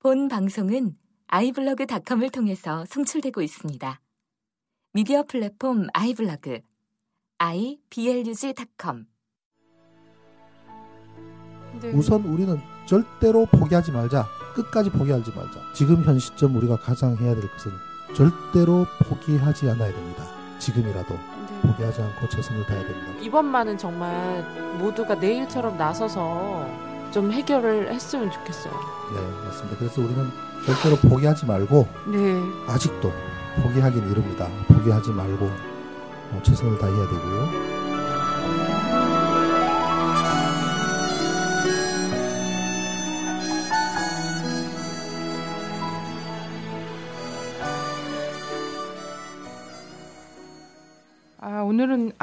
본 방송은 아이블로그닷컴을 통해서 송출되고 있습니다. 미디어 플랫폼 아이블로그 iblog.com 우선 우리는 절대로 포기하지 말자. 끝까지 포기하지 말자. 지금 현 시점 우리가 가장 해야 될 것은 절대로 포기하지 않아야 됩니다. 지금이라도 포기하지 않고 최선을 다해야 됩니다. 이번만은 정말 모두가 내 일처럼 나서서 좀 해결을 했으면 좋겠어요. 네, 맞습니다. 그래서 우리는 절대로 포기하지 말고 네. 아직도 포기하긴 이릅니다. 포기하지 말고 어, 최선을 다해야 되고요.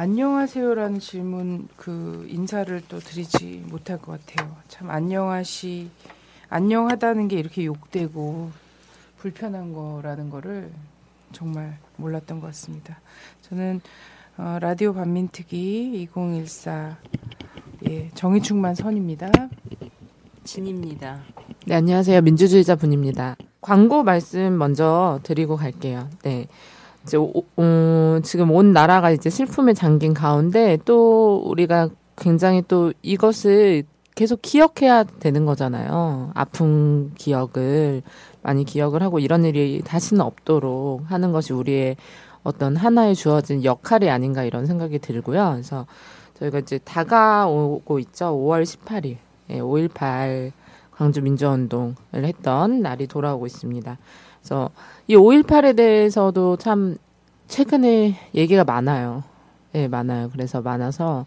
안녕하세요라는 질문 그 인사를 또 드리지 못할 것 같아요. 참 안녕하시 안녕하다는 게 이렇게 욕되고 불편한 거라는 거를 정말 몰랐던 것 같습니다. 저는 어, 라디오 반민특위 2014 예, 정의충만 선입니다. 진입니다. 네, 안녕하세요. 민주주의자 분입니다. 광고 말씀 먼저 드리고 갈게요. 네. 이제 오, 어, 지금 온 나라가 이제 슬픔에 잠긴 가운데 또 우리가 굉장히 또 이것을 계속 기억해야 되는 거잖아요. 아픈 기억을 많이 기억을 하고 이런 일이 다시는 없도록 하는 것이 우리의 어떤 하나에 주어진 역할이 아닌가 이런 생각이 들고요. 그래서 저희가 이제 다가오고 있죠. 5월 18일, 예, 5.18 광주 민주운동을 했던 날이 돌아오고 있습니다. 그래서 이 5.18에 대해서도 참 최근에 얘기가 많아요. 예, 많아요. 그래서 많아서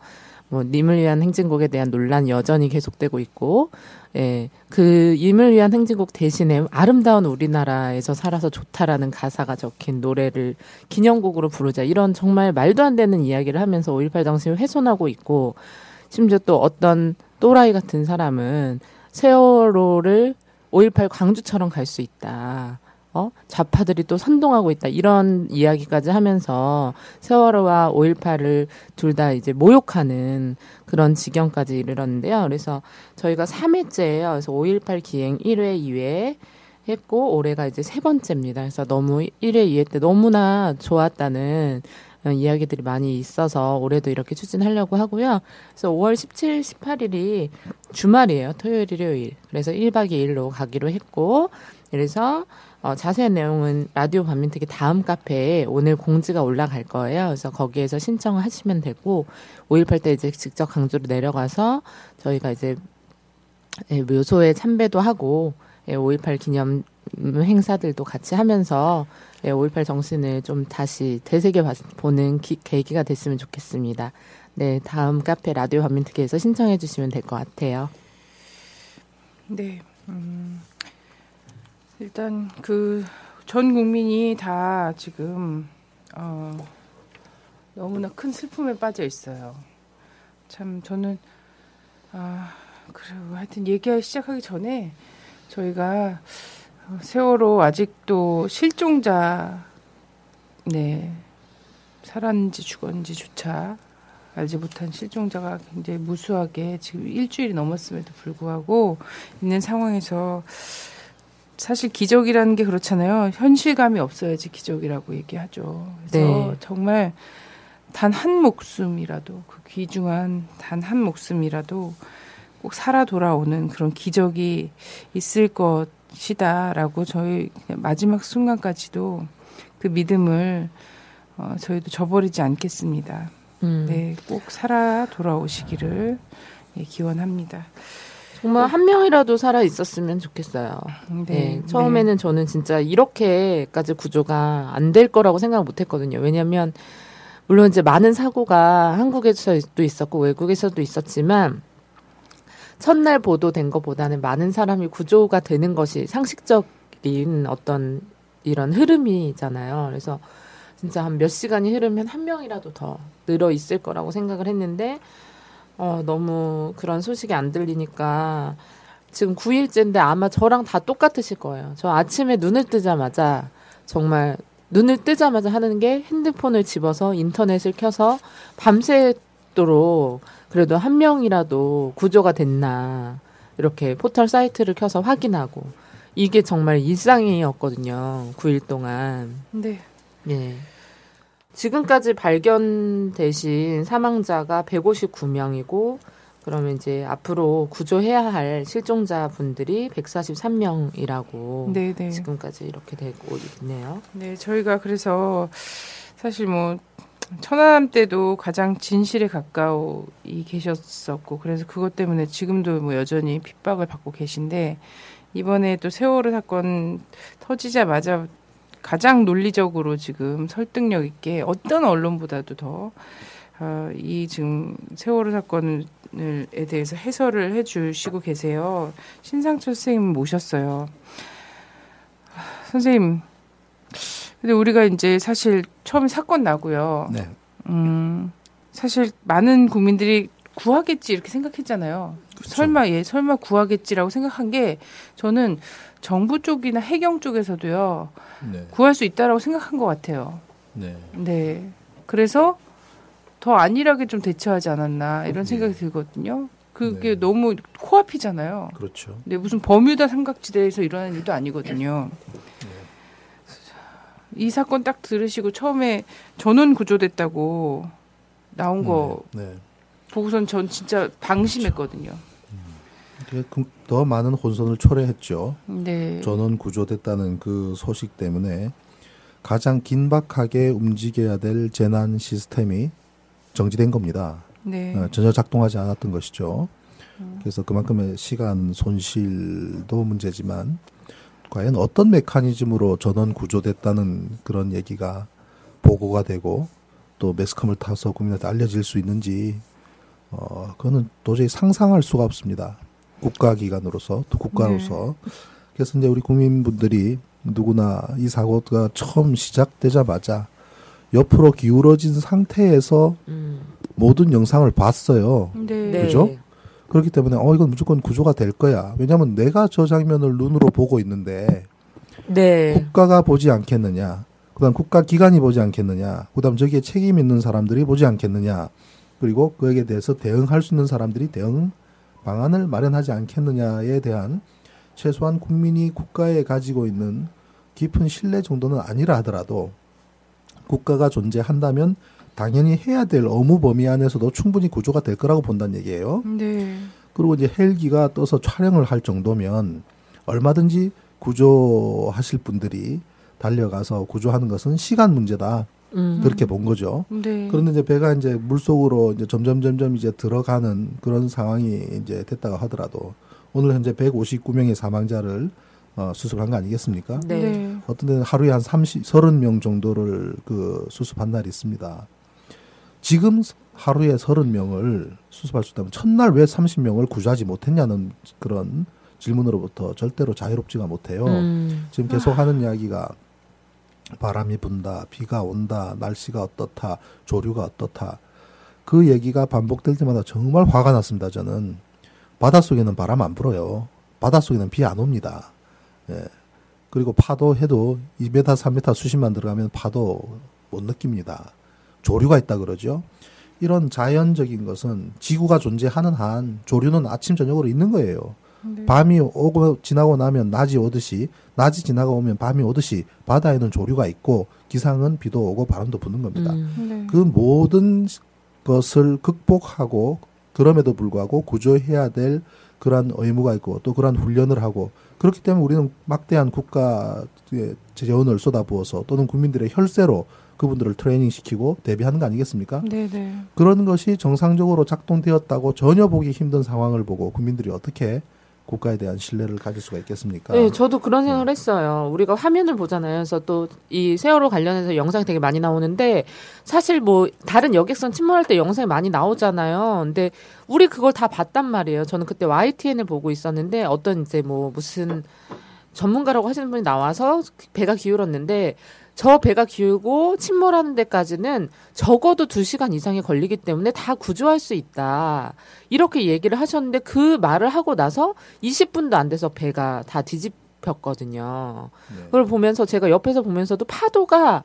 뭐 님을 위한 행진곡에 대한 논란 여전히 계속되고 있고 예, 그 임을 위한 행진곡 대신에 아름다운 우리나라에서 살아서 좋다라는 가사가 적힌 노래를 기념곡으로 부르자 이런 정말 말도 안 되는 이야기를 하면서 5.18 당시를 훼손하고 있고 심지어 또 어떤 또라이 같은 사람은 세월호를 5.18 광주처럼 갈 수 있다. 어? 좌파들이 또 선동하고 있다. 이런 이야기까지 하면서 세월호와 5.18을 둘 다 이제 모욕하는 그런 지경까지 이르렀는데요. 그래서 저희가 3회째예요. 그래서 5.18 기행 1회, 2회 했고 올해가 이제 세 번째입니다. 그래서 너무 1회, 2회 때 너무나 좋았다는 이야기들이 많이 있어서 올해도 이렇게 추진하려고 하고요. 그래서 5월 17, 18일이 주말이에요. 토요일, 일요일. 그래서 1박 2일로 가기로 했고 그래서 어, 자세한 내용은 라디오 반민특위 다음 카페에 오늘 공지가 올라갈 거예요. 그래서 거기에서 신청을 하시면 되고 5.18 때 이제 직접 강주로 내려가서 저희가 이제 예, 묘소에 참배도 하고 예, 5.18 기념 행사들도 같이 하면서 예, 5.18 정신을 좀 다시 되새겨 보는 기, 계기가 됐으면 좋겠습니다. 네, 다음 카페 라디오 반민특위에서 신청해 주시면 될 것 같아요. 네. 음, 일단 그 전 국민이 다 지금 어, 너무나 큰 슬픔에 빠져 있어요. 참 저는 아 그리고 하여튼 얘기 시작하기 전에 저희가 세월호 아직도 실종자 네 살았는지 죽었는지조차 알지 못한 실종자가 굉장히 무수하게 지금 일주일이 넘었음에도 불구하고 있는 상황에서 사실 기적이라는 게 그렇잖아요. 현실감이 없어야지 기적이라고 얘기하죠. 그래서 네. 정말 단 한 목숨이라도 그 귀중한 단 한 목숨이라도 꼭 살아 돌아오는 그런 기적이 있을 것이다라고 저희 마지막 순간까지도 그 믿음을 어, 저희도 저버리지 않겠습니다. 음. 네, 꼭 살아 돌아오시기를 예, 기원합니다. 정말 한 명이라도 살아 있었으면 좋겠어요. 네, 네, 처음에는 저는 진짜 이렇게까지 구조가 안 될 거라고 생각 못 했거든요. 왜냐면, 물론 이제 많은 사고가 한국에서도 있었고 외국에서도 있었지만, 첫날 보도된 것보다는 많은 사람이 구조가 되는 것이 상식적인 어떤 이런 흐름이잖아요. 그래서 진짜 한 몇 시간이 흐르면 한 명이라도 더 늘어 있을 거라고 생각을 했는데, 어, 너무 그런 소식이 안 들리니까 지금 9일째인데 아마 저랑 다 똑같으실 거예요. 저 아침에 눈을 뜨자마자 정말 눈을 뜨자마자 하는 게 핸드폰을 집어서 인터넷을 켜서 밤새도록 그래도 한 명이라도 구조가 됐나 이렇게 포털 사이트를 켜서 확인하고 이게 정말 일상이었거든요. 9일 동안. 네. 예. 지금까지 발견되신 사망자가 159명이고 그러면 이제 앞으로 구조해야 할 실종자 분들이 143명이라고 네, 네. 지금까지 이렇게 되고 있네요. 네, 저희가 그래서 사실 뭐 천안함 때도 가장 진실에 가까이 계셨었고 그래서 그것 때문에 지금도 뭐 여전히 핍박을 받고 계신데 이번에 또 세월호 사건 터지자마자 가장 논리적으로 지금 설득력 있게 어떤 언론보다도 더 어, 이 지금 세월호 사건을 에 대해서 해설을 해주시고 계세요. 신상철 선생님 모셨어요. 선생님, 근데 우리가 이제 사실 처음 사건 나고요. 네. 음, 사실 많은 국민들이 구하겠지 이렇게 생각했잖아요. 그쵸. 설마 예, 설마 구하겠지라고 생각한 게 저는 정부 쪽이나 해경 쪽에서도요 네. 구할 수 있다라고 생각한 것 같아요. 네. 네. 그래서 더 안일하게 좀 대처하지 않았나 이런 네. 생각이 들거든요. 그게 네. 너무 코앞이잖아요. 그렇죠. 근데 무슨 버뮤다 삼각지대에서 일어난 일도 아니거든요. 이 사건 딱 들으시고 처음에 전원 구조됐다고 나온 거 네. 보고선 전 진짜 방심했거든요. 되게 그- 더 많은 혼선을 초래했죠. 네. 전원 구조됐다는 그 소식 때문에 가장 긴박하게 움직여야 될 재난 시스템이 정지된 겁니다. 네. 어, 전혀 작동하지 않았던 것이죠. 음. 그래서 그만큼의 시간 손실도 문제지만 과연 어떤 메커니즘으로 전원 구조됐다는 그런 얘기가 보고가 되고 또 매스컴을 타서 국민한테 알려질 수 있는지 어 그거는 도저히 상상할 수가 없습니다. 국가기관으로서 또 국가로서 그래서 이제 우리 국민분들이 누구나 이 사고가 처음 시작되자마자 옆으로 기울어진 상태에서 음. 모든 영상을 봤어요. 네. 네. 그죠? 그렇기 때문에 어 이건 무조건 구조가 될 거야. 왜냐하면 내가 저 장면을 눈으로 보고 있는데 네. 국가가 보지 않겠느냐. 그다음 국가 기관이 보지 않겠느냐. 그다음 저기에 책임 있는 사람들이 보지 않겠느냐. 그리고 그에게 대해서 대응할 수 있는 사람들이 대응 방안을 마련하지 않겠느냐에 대한 최소한 국민이 국가에 가지고 있는 깊은 신뢰 정도는 아니라 하더라도 국가가 존재한다면 당연히 해야 될 업무 범위 안에서도 충분히 구조가 될 거라고 본다는 얘기예요. 네. 그리고 이제 헬기가 떠서 촬영을 할 정도면 얼마든지 구조하실 분들이 달려가서 구조하는 것은 시간 문제다. 음. 그렇게 본 거죠. 네. 그런데 이제 배가 이제 물 속으로 이제 점점 점점 이제 들어가는 그런 상황이 이제 됐다고 하더라도 오늘 현재 159명의 사망자를 어, 수습한 거 아니겠습니까? 네. 네. 어떤 데는 하루에 한 30, 30명 정도를 그 수습한 날이 있습니다. 지금 하루에 30명을 수습할 수 있다면 첫날 왜 30명을 구조하지 못했냐는 그런 질문으로부터 절대로 자유롭지가 못해요. 음. 지금 계속 하는 이야기가 바람이 분다, 비가 온다, 날씨가 어떻다, 조류가 어떻다. 그 얘기가 반복될 때마다 정말 화가 났습니다, 저는. 바닷속에는 바람 안 불어요. 바닷속에는 비 안 옵니다. 예. 그리고 파도 해도 2m, 3m 수심만 들어가면 파도 못 느낍니다. 조류가 있다 그러죠. 이런 자연적인 것은 지구가 존재하는 한 조류는 아침, 저녁으로 있는 거예요. 네. 밤이 오고 지나고 나면 낮이 오듯이 낮이 지나가 오면 밤이 오듯이 바다에는 조류가 있고 기상은 비도 오고 바람도 부는 겁니다. 음. 네. 그 모든 것을 극복하고 그럼에도 불구하고 구조해야 될 그러한 의무가 있고 또 그러한 훈련을 하고 그렇기 때문에 우리는 막대한 국가의 재원을 쏟아부어서 또는 국민들의 혈세로 그분들을 트레이닝 시키고 대비하는 거 아니겠습니까? 네. 네. 그런 것이 정상적으로 작동되었다고 전혀 보기 힘든 상황을 보고 국민들이 어떻게 국가에 대한 신뢰를 가질 수가 있겠습니까? 네, 저도 그런 네. 생각을 했어요. 우리가 화면을 보잖아요. 그래서 또 이 세월호 관련해서 영상이 되게 많이 나오는데 사실 뭐 다른 여객선 침몰할 때 영상이 많이 나오잖아요. 근데 우리 그걸 다 봤단 말이에요. 저는 그때 YTN을 보고 있었는데 어떤 이제 뭐 무슨 전문가라고 하시는 분이 나와서 배가 기울었는데 저 배가 기울고 침몰하는 데까지는 적어도 두시간 이상이 걸리기 때문에 다 구조할 수 있다. 이렇게 얘기를 하셨는데 그 말을 하고 나서 20분도 안 돼서 배가 다 뒤집혔거든요. 네. 그걸 보면서 제가 옆에서 보면서도 파도가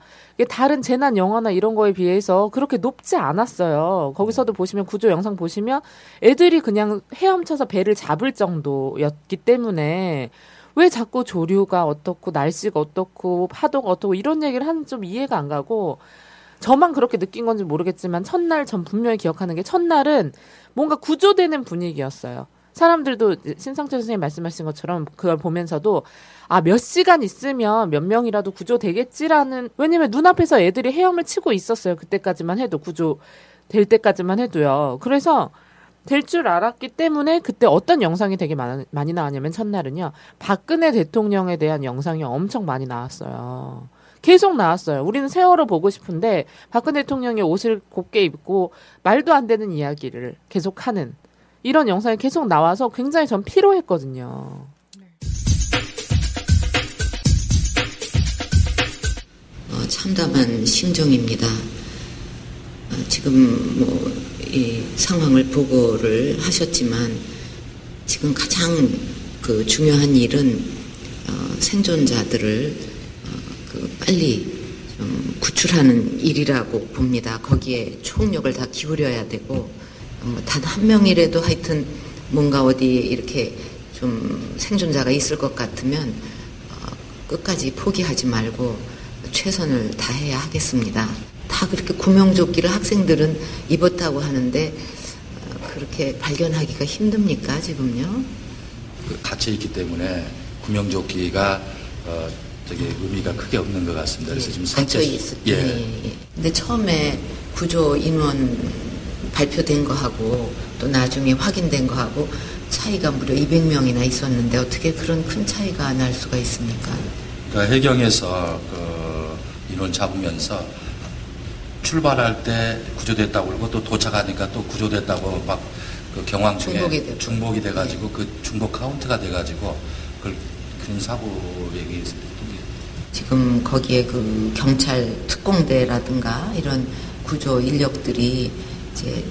다른 재난 영화나 이런 거에 비해서 그렇게 높지 않았어요. 거기서도 보시면 구조 영상 보시면 애들이 그냥 헤엄쳐서 배를 잡을 정도였기 때문에 왜 자꾸 조류가 어떻고 날씨가 어떻고 파도가 어떻고 이런 얘기를 하는 좀 이해가 안 가고 저만 그렇게 느낀 건지 모르겠지만 첫날 전 분명히 기억하는 게 첫날은 뭔가 구조되는 분위기였어요. 사람들도 신상철 선생님 말씀하신 것처럼 그걸 보면서도 아 몇 시간 있으면 몇 명이라도 구조되겠지라는 왜냐면 눈앞에서 애들이 헤엄을 치고 있었어요. 그때까지만 해도 구조 될 때까지만 해도요. 그래서 될 줄 알았기 때문에 그때 어떤 영상이 되게 많, 많이 나왔냐면 첫날은요. 박근혜 대통령에 대한 영상이 엄청 많이 나왔어요. 계속 나왔어요. 우리는 세월호 보고 싶은데 박근혜 대통령이 옷을 곱게 입고 말도 안 되는 이야기를 계속 하는 이런 영상이 계속 나와서 굉장히 전 피로했거든요. 어, 참담한 심정입니다. 어, 지금 뭐 이 상황을 보고를 하셨지만 지금 가장 그 중요한 일은 어, 생존자들을 그 빨리 좀 구출하는 일이라고 봅니다. 거기에 총력을 다 기울여야 되고 뭐 단한 명이라도 하여튼 뭔가 어디 이렇게 좀 생존자가 있을 것 같으면 어, 끝까지 포기하지 말고 최선을 다해야 하겠습니다. 다 그렇게 구명조끼를 학생들은 입었다고 하는데 어, 그렇게 발견하기가 힘듭니까 지금요? 그 갇혀 있기 때문에 구명조끼가 어, 되게 의미가 크게 없는 것 같습니다. 그래서 지금 갇혀 선택 있을 때. 예. 예. 근데 처음에 구조 인원 발표된 거하고 또 나중에 확인된 거하고 차이가 무려 200명이나 있었는데 어떻게 그런 큰 차이가 날 수가 있습니까? 그러니까 해경에서 그 인원 잡으면서 출발할 때 구조됐다고 그러고 또 도착하니까 또 구조됐다고 막 그 경황 중에 중복이 되고. 중복이 돼가지고 그 중복 카운트가 돼가지고 그걸 그런 사고 얘기 지금 거기에 그 경찰 특공대라든가 이런 구조 인력들이 이제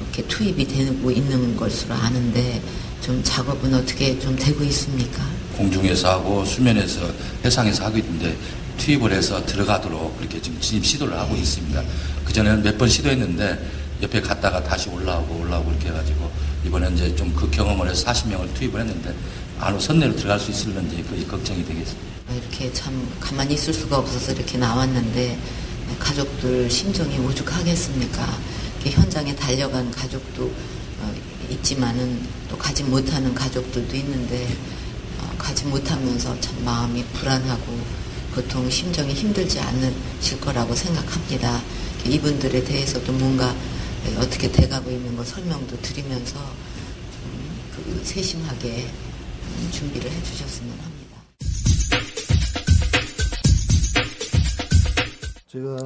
이렇게 투입이 되고 있는 것으로 아는데 좀 작업은 어떻게 좀 되고 있습니까? 공중에서 하고 수면에서 해상에서 하고 있는데 투입을 해서 들어가도록 그렇게 지금 진입 시도를 하고 있습니다. 그전에는 몇 번 시도했는데 옆에 갔다가 다시 올라오고 올라오고 이렇게 해가지고 이번에 이제 좀 그 경험을 해서 40명을 투입을 했는데 안으로 선내로 들어갈 수 있을는지 그게 걱정이 되겠습니다. 이렇게 참 가만히 있을 수가 없어서 이렇게 나왔는데 가족들 심정이 오죽하겠습니까? 현장에 달려간 가족도 어, 있지만은 또 가지 못하는 가족들도 있는데 어, 가지 못하면서 참 마음이 불안하고 보통 심정이 힘들지 않으실 거라고 생각합니다. 이분들에 대해서도 뭔가 어떻게 돼가고 있는 거 설명도 드리면서 음, 그 세심하게 음, 준비를 해주셨으면 합니다. 제가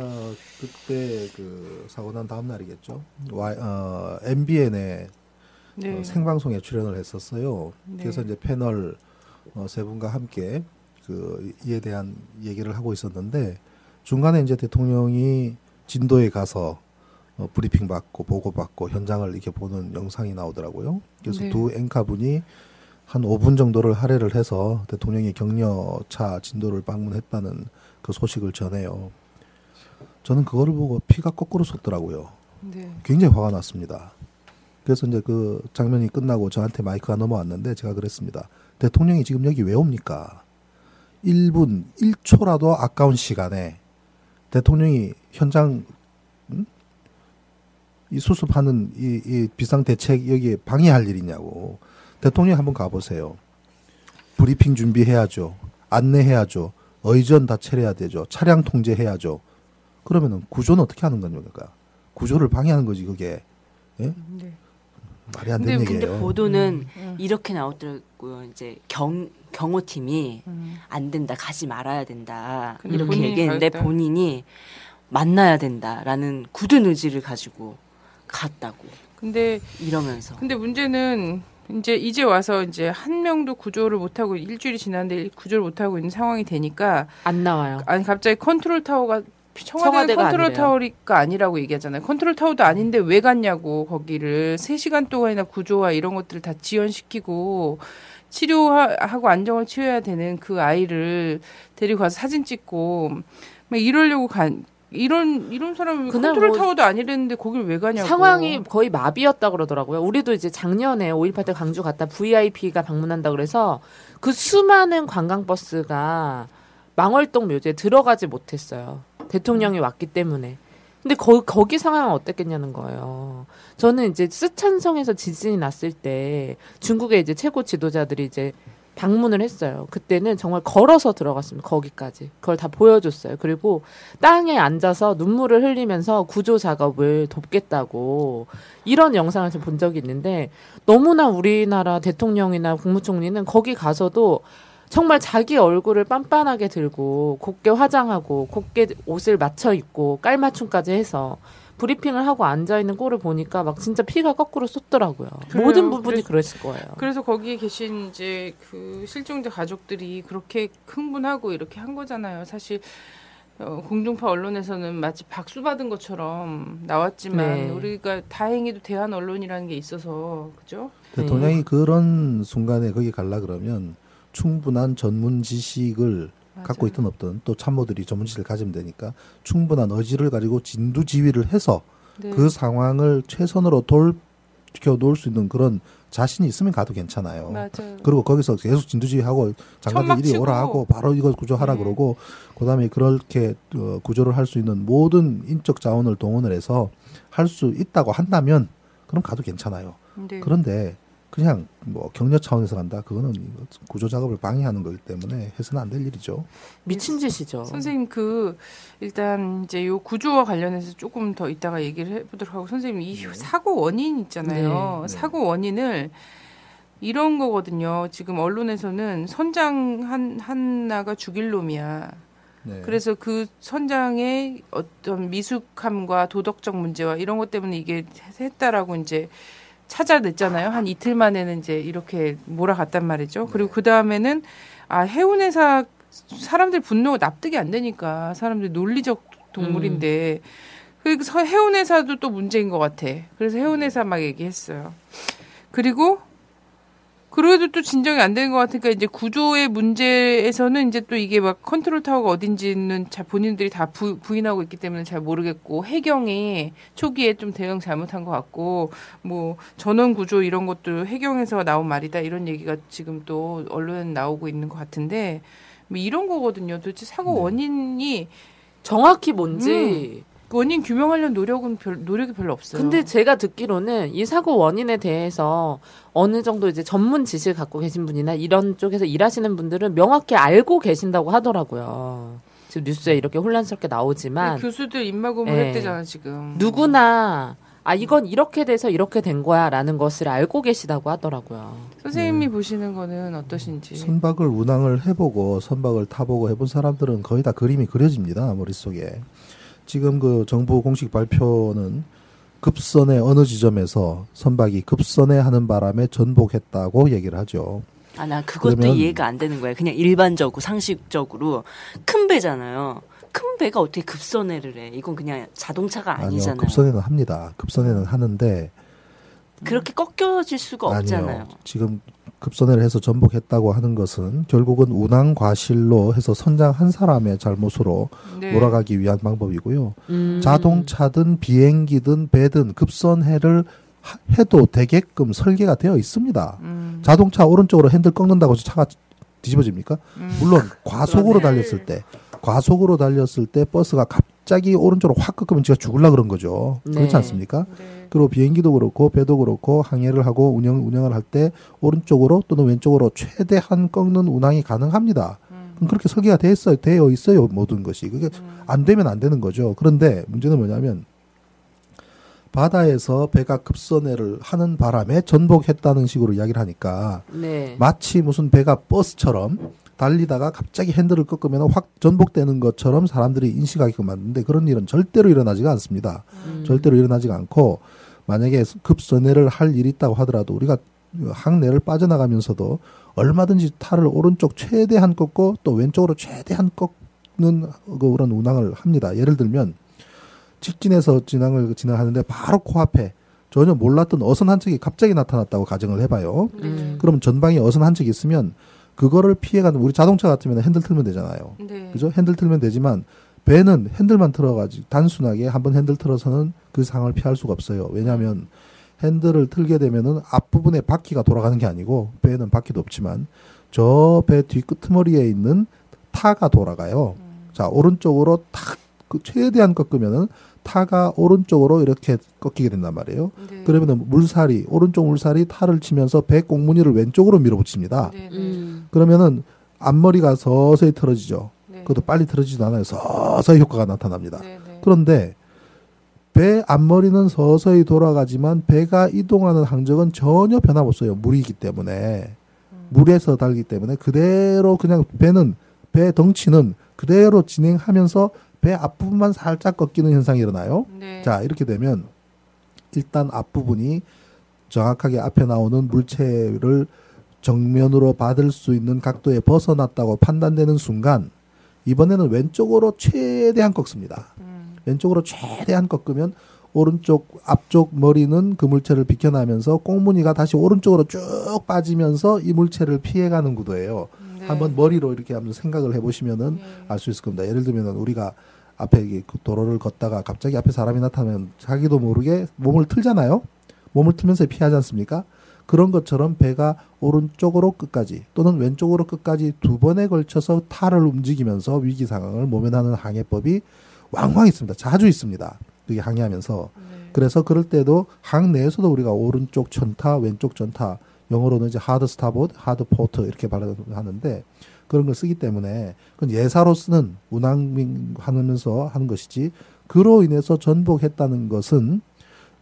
그때 그 사고 난 다음 날이겠죠. 어, MBN에 네. 어, 생방송에 출연을 했었어요. 네. 그래서 이제 패널 어, 세 분과 함께 그 이에 대한 얘기를 하고 있었는데 중간에 이제 대통령이 진도에 가서 어, 브리핑 받고 보고 받고 현장을 이렇게 보는 영상이 나오더라고요. 그래서 네. 두 앵커 분이 한 5분 정도를 할애를 해서 대통령이 격려차 진도를 방문했다는 그 소식을 전해요. 저는 그거를 보고 피가 거꾸로 솟더라고요. 네. 굉장히 화가 났습니다. 그래서 이제 그 장면이 끝나고 저한테 마이크가 넘어왔는데 제가 그랬습니다. 대통령이 지금 여기 왜 옵니까? 1분, 1초라도 아까운 시간에 대통령이 현장, 음? 이 수습하는 이, 이 비상대책 여기에 방해할 일이냐고. 대통령 한번 가보세요. 브리핑 준비해야죠. 안내해야죠. 의전 다 차려야 되죠. 차량 통제해야죠. 그러면은 구조는 어떻게 하는 겁니까? 구조를 방해하는 거지 그게 예? 네. 말이 안 근데- 되는 근데 얘기예요. 보도는 음. 이렇게 나오더라고요. 이제 경 경호팀이 음. 안 된다, 가지 말아야 된다 근데 이렇게 얘기했는데. 본인이 만나야 된다라는 굳은 의지를 가지고 갔다고 근데 이러면서 근데 문제는 이제 이제 와서 이제 한 명도 구조를 못 하고 일주일이 지났는데 구조를 못 하고 있는 상황이 되니까 안 나와요. 아니 갑자기 컨트롤 타워가 청와대 컨트롤 아니래요. 타워가 아니라고 얘기하잖아요. 컨트롤 타워도 아닌데 왜 갔냐고 거기를 3시간 동안이나 구조와 이런 것들을 다 지연시키고 치료하고 안정을 치료해야 되는 그 아이를 데리고 가서 사진 찍고 막 이러려고 간 이런 이런 사람이 컨트롤 뭐 타워도 아니랬는데 거길 왜 가냐고. 상황이 거의 마비였다 그러더라고요. 우리도 이제 작년에 5.18 때 광주 갔다 VIP가 방문한다 그래서 그 수많은 관광 버스가 망월동 묘지에 들어가지 못했어요. 대통령이 왔기 때문에. 근데 거, 거기 상황은 어땠겠냐는 거예요. 저는 이제 쓰촨성에서 지진이 났을 때 중국의 이제 최고 지도자들이 이제 방문을 했어요. 그때는 정말 걸어서 들어갔습니다. 거기까지. 그걸 다 보여줬어요. 그리고 땅에 앉아서 눈물을 흘리면서 구조 작업을 돕겠다고 이런 영상을 본 적이 있는데 너무나 우리나라 대통령이나 국무총리는 거기 가서도 정말 자기 얼굴을 빤빤하게 들고 곱게 화장하고 곱게 옷을 맞춰 입고 깔맞춤까지 해서 브리핑을 하고 앉아 있는 꼴을 보니까 막 진짜 피가 거꾸로 쏟더라고요. 그래요. 모든 부분이 그래서- 그랬을 거예요. 그래서 거기에 계신 이제 그 실종자 가족들이 그렇게 흥분하고 이렇게 한 거잖아요. 사실 어, 공중파 언론에서는 마치 박수 받은 것처럼 나왔지만 네. 우리가 다행히도 대한 언론이라는 게 있어서 그죠? 대통령이 그런 순간에 거기 갈라 그러면 충분한 전문 지식을 갖고 맞아요. 있든 없든 또 참모들이 전문 지식을 가지면 되니까 충분한 의지를 가지고 진두지휘를 해서 네. 그 상황을 최선으로 돌켜 놓을 수 있는 그런 자신이 있으면 가도 괜찮아요. 맞아요. 그리고 거기서 계속 진두지휘하고 장관들 이리. 오라 하고 바로 이거 구조하라 네. 그러고 그다음에 그렇게 어, 구조를 할 수 있는 모든 인적 자원을 동원을 해서 할 수 있다고 한다면 그럼 가도 괜찮아요. 네. 그런데 그냥 뭐 격려 차원에서 간다 그거는 구조 작업을 방해하는 거기 때문에 해서는 안 될 일이죠. 미친 짓이죠. 선생님 그 일단 이제 요 구조와 관련해서 조금 더 이따가 얘기를 해보도록 하고 선생님 이 사고 원인 있잖아요. 네. 네. 사고 원인을 이런 거거든요. 지금 언론에서는 선장 한 하나가 죽일 놈이야. 네. 그래서 그 선장의 어떤 미숙함과 도덕적 문제와 이런 것 때문에 이게 했다라고 이제 찾아냈잖아요. 한 이틀 만에는 이제 이렇게 몰아갔단 말이죠. 그리고 그 다음에는 아 해운회사 사람들 분노가 납득이 안 되니까 사람들 논리적 동물인데 그리고 서- 해운회사도 또 문제인 것 같아. 그래서 해운회사 막 얘기했어요. 그리고 그래도 또 진정이 안 되는 것 같으니까 이제 구조의 문제에서는 이제 또 이게 막 컨트롤 타워가 어딘지는 잘 본인들이 다 부, 부인하고 있기 때문에 잘 모르겠고 해경이 초기에 좀 대응 잘못한 것 같고 뭐 전원 구조 이런 것도 해경에서 나온 말이다 이런 얘기가 지금 또 언론에 나오고 있는 것 같은데 뭐 이런 거거든요. 도대체 사고 네. 원인이 정확히 뭔지. 원인 규명하려는 노력은 별 노력이 별로 없어요. 근데 제가 듣기로는 이 사고 원인에 대해서 어느 정도 이제 전문 지식을 갖고 계신 분이나 이런 쪽에서 일하시는 분들은 명확히 알고 계신다고 하더라고요. 지금 뉴스에 이렇게 혼란스럽게 나오지만 교수들 입마 고문 네. 했대잖아 지금. 누구나 아 이건 이렇게 돼서 이렇게 된 거야라는 것을 알고 계시다고 하더라고요. 선생님이 네. 보시는 거는 어떠신지. 선박을 운항을 해보고 선박을 타보고 해본 사람들은 거의 다 그림이 그려집니다 머릿 속에 지금 그 정부 공식 발표는 급선의 어느 지점에서 선박이 급선회 하는 바람에 전복했다고 얘기를 하죠. 아, 나 그것도 이해가 안 되는 거야. 그냥 일반적으로, 상식적으로. 큰 배잖아요. 큰 배가 어떻게 급선회를 해? 이건 그냥 자동차가 아니요, 아니잖아요. 급선회는 합니다. 급선회는 하는데 그렇게 꺾여질 수가 없잖아요. 아니요. 지금 급선회를 해서 전복했다고 하는 것은 결국은 운항 과실로 해서 선장 한 사람의 잘못으로 네. 몰아가기 위한 방법이고요. 음. 자동차든 비행기든 배든 급선회를 하- 해도 되게끔 설계가 되어 있습니다. 음, 자동차 오른쪽으로 핸들 꺾는다고 해서 차가 뒤집어집니까? 음. 물론 과속으로. 달렸을 때 과속으로 달렸을 때 버스가 갑자기 오른쪽으로 확 꺾으면 제가 죽을라 그런 거죠. 그렇지 네. 않습니까? 네. 그리고 비행기도 그렇고 배도 그렇고 항해를 하고 운영 운영을 할 때 오른쪽으로 또는 왼쪽으로 최대한 꺾는 운항이 가능합니다. 음. 그렇게 설계가 돼 있어요. 되어 있어요. 모든 것이. 그게 안 되면 안 되는 거죠. 그런데 문제는 뭐냐면 바다에서 배가 급선회를 하는 바람에 전복했다는 식으로 이야기를 하니까 네. 마치 무슨 배가 버스처럼 달리다가 갑자기 핸들을 꺾으면 확 전복되는 것처럼 사람들이 인식하게끔 만드는데 그런 일은 절대로 일어나지가 않습니다. 음. 절대로 일어나지가 않고 만약에 급선회를 할 일이 있다고 하더라도 우리가 항내를 빠져나가면서도 얼마든지 탈을 오른쪽 최대한 꺾고 또 왼쪽으로 최대한 꺾는 그런 운항을 합니다. 예를 들면 직진해서 진항을 진행하는데 바로 코앞에 전혀 몰랐던 어선 한 척이 갑자기 나타났다고 가정을 해봐요. 음. 그럼 전방에 어선 한 척이 있으면 그거를 피해가는 우리 자동차 같으면 핸들 틀면 되잖아요. 네. 그죠? 핸들 틀면 되지만 배는 핸들만 틀어가지고 단순하게 한번 핸들 틀어서는 그 상황을 피할 수가 없어요. 왜냐하면 핸들을 틀게 되면은 앞부분에 바퀴가 돌아가는 게 아니고 배는 바퀴도 없지만 저 배 뒤끝머리에 있는 타가 돌아가요. 자 오른쪽으로 탁 그 최대한 꺾으면은 타가 오른쪽으로 이렇게 꺾이게 된단 말이에요. 네. 그러면은 물살이 오른쪽 물살이 타를 치면서 배 꽁무니를 왼쪽으로 밀어붙입니다. 네, 네. 음. 그러면은 앞머리가 서서히 틀어지죠. 네. 그것도 빨리 틀어지지도 않아요. 서서히 효과가 나타납니다. 네, 네. 그런데 배 앞머리는 서서히 돌아가지만 배가 이동하는 항적은 전혀 변함없어요. 물이기 때문에 음. 물에서 달기 때문에 그대로 그냥 배는 배 덩치는 그대로 진행하면서 배 앞부분만 살짝 꺾이는 현상이 일어나요. 네. 자 이렇게 되면 일단 앞부분이 정확하게 앞에 나오는 물체를 정면으로 받을 수 있는 각도에 벗어났다고 판단되는 순간 이번에는 왼쪽으로 최대한 꺾습니다. 음. 왼쪽으로 최대한 꺾으면 오른쪽 앞쪽 머리는 그 물체를 비켜나면서 꽁무니가 다시 오른쪽으로 쭉 빠지면서 이 물체를 피해가는 구도예요. 네. 한번 머리로 이렇게 한번 생각을 해보시면은 네. 알수 있을 겁니다. 예를 들면 우리가 앞에 그 도로를 걷다가 갑자기 앞에 사람이 나타나면 자기도 모르게 몸을 틀잖아요. 몸을 틀면서 피하지 않습니까? 그런 것처럼 배가 오른쪽으로 끝까지 또는 왼쪽으로 끝까지 두 번에 걸쳐서 타를 움직이면서 위기 상황을 모면하는 항해법이 왕왕 있습니다. 자주 있습니다. 그게 항해하면서 네. 그래서 그럴 때도 항 내에서도 우리가 오른쪽 전타, 왼쪽 전타, 영어로는 이제 hard starboard, hard port 이렇게 발음하는데 그런 걸 쓰기 때문에 그건 예사로 쓰는 운항하면서 하는 것이지 그로 인해서 전복했다는 것은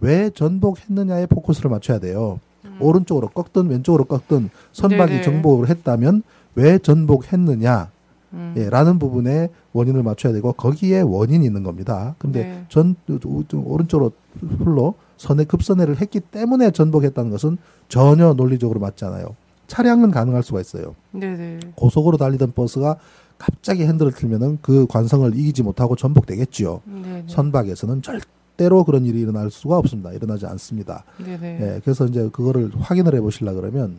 왜 전복했느냐에 포커스를 맞춰야 돼요. 오른쪽으로 꺾든 왼쪽으로 꺾든 선박이 음. 네네. 정복을 했다면 왜 전복했느냐 음. 예, 라는 부분에 원인을 맞춰야 되고 거기에 원인이 있는 겁니다. 근데 네. 전 오른쪽으로 흘러 선에 급선회를 했기 때문에 전복했다는 것은 전혀 논리적으로 맞지 않아요. 차량은 가능할 수가 있어요. 네네. 고속으로 달리던 버스가 갑자기 핸들을 틀면은 그 관성을 이기지 못하고 전복되겠지요. 네네. 선박에서는 절대 로 그런 일이 일어날 수가 없습니다. 일어나지 않습니다. 네네. 예, 그래서 이제 그거를 확인을 해보시려 그러면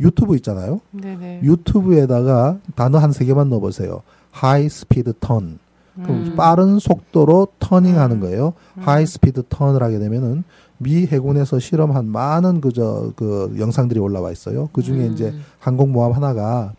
유튜브 있잖아요. 네네. 유튜브에다가 단어 한 세 개만 넣어보세요. high speed turn. 그럼 음. 빠른 속도로 turning하는 음. 거예요. 음. high speed turn을 하게 되면은 미 해군에서 실험한 많은 그저 그 영상들이 올라와 있어요. 그 중에 음. 이제 항공모함 하나가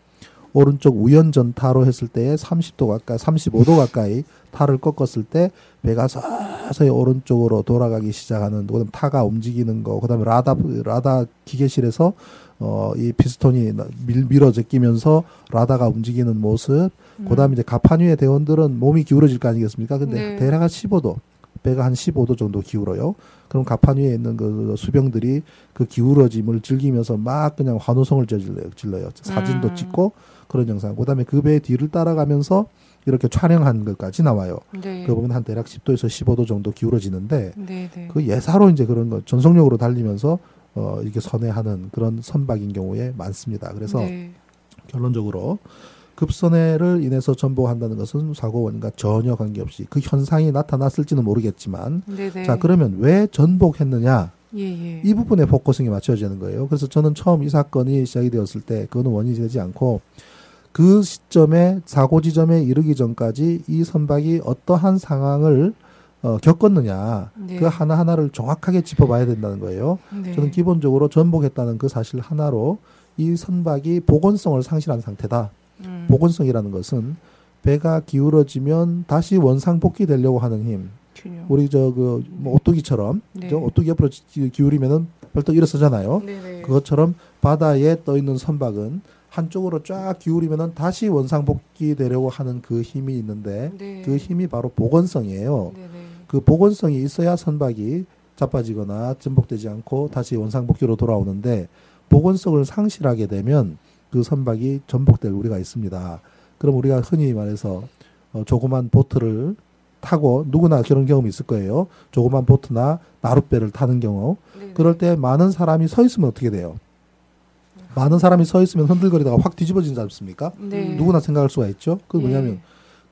오른쪽 우연 전타로 했을 때에 30도 가까이, 35도 가까이 타를 꺾었을 때 배가 서서히 오른쪽으로 돌아가기 시작하는, 그다음 타가 움직이는 거, 그다음에 라다 라다 기계실에서 어 이 피스톤이 밀, 밀어 제 끼면서 라다가 움직이는 모습, 음. 그다음에 이제 가판 위의 대원들은 몸이 기울어질 거 아니겠습니까? 근데 네. 대략 한 15도, 배가 한 15도 정도 기울어요. 그럼 가판 위에 있는 그 수병들이 그 기울어짐을 즐기면서 막 그냥 환호성을 질러요. 질러요. 사진도 음. 찍고 그런 영상. 그다음에 그 배의 뒤를 따라가면서 이렇게 촬영한 것까지 나와요. 네. 그 보면 한 대략 10도에서 15도 정도 기울어지는데 네 네. 그 예사로 이제 그런 거 전속력으로 달리면서 어 이렇게 선회하는 그런 선박인 경우에 많습니다. 그래서 네. 결론적으로 급선회를 인해서 전복한다는 것은 사고 원인과 전혀 관계없이 그 현상이 나타났을지는 모르겠지만 네네. 자 그러면 왜 전복했느냐 예 예. 이 부분에 focusing이 맞춰지는 야 거예요. 그래서 저는 처음 이 사건이 시작이 되었을 때 그거는 원인이 되지 않고 그 시점에 사고 지점에 이르기 전까지 이 선박이 어떠한 상황을 어, 겪었느냐 네. 그 하나 하나를 정확하게 짚어봐야 된다는 거예요. 네. 저는 기본적으로 전복했다는 그 사실 하나로 이 선박이 복원성을 상실한 상태다. 음. 복원성이라는 것은 배가 기울어지면 다시 원상 복귀 되려고 하는 힘. 균형. 우리 저그 뭐 오뚜기처럼 네. 저 오뚜기 옆으로 기- 기울이면은 벌떡 일어서잖아요. 네네. 그것처럼 바다에 떠 있는 선박은 한쪽으로 쫙 기울이면은 다시 원상복귀 되려고 하는 그 힘이 있는데 네. 그 힘이 바로 복원성이에요. 네 네. 그 복원성이 있어야 선박이 자빠지거나 전복되지 않고 다시 원상복귀로 돌아오는데 복원성을 상실하게 되면 그 선박이 전복될 우리가 있습니다. 그럼 우리가 흔히 말해서 어, 조그만 보트를 타고 누구나 그런 경험이 있을 거예요. 조그만 보트나 나룻배를 타는 경우 네네. 그럴 때 많은 사람이 서 있으면 어떻게 돼요? 많은 사람이 서 있으면 흔들거리다가 확 뒤집어지지 않습니까? 네. 누구나 생각할 수가 있죠. 그 예. 뭐냐면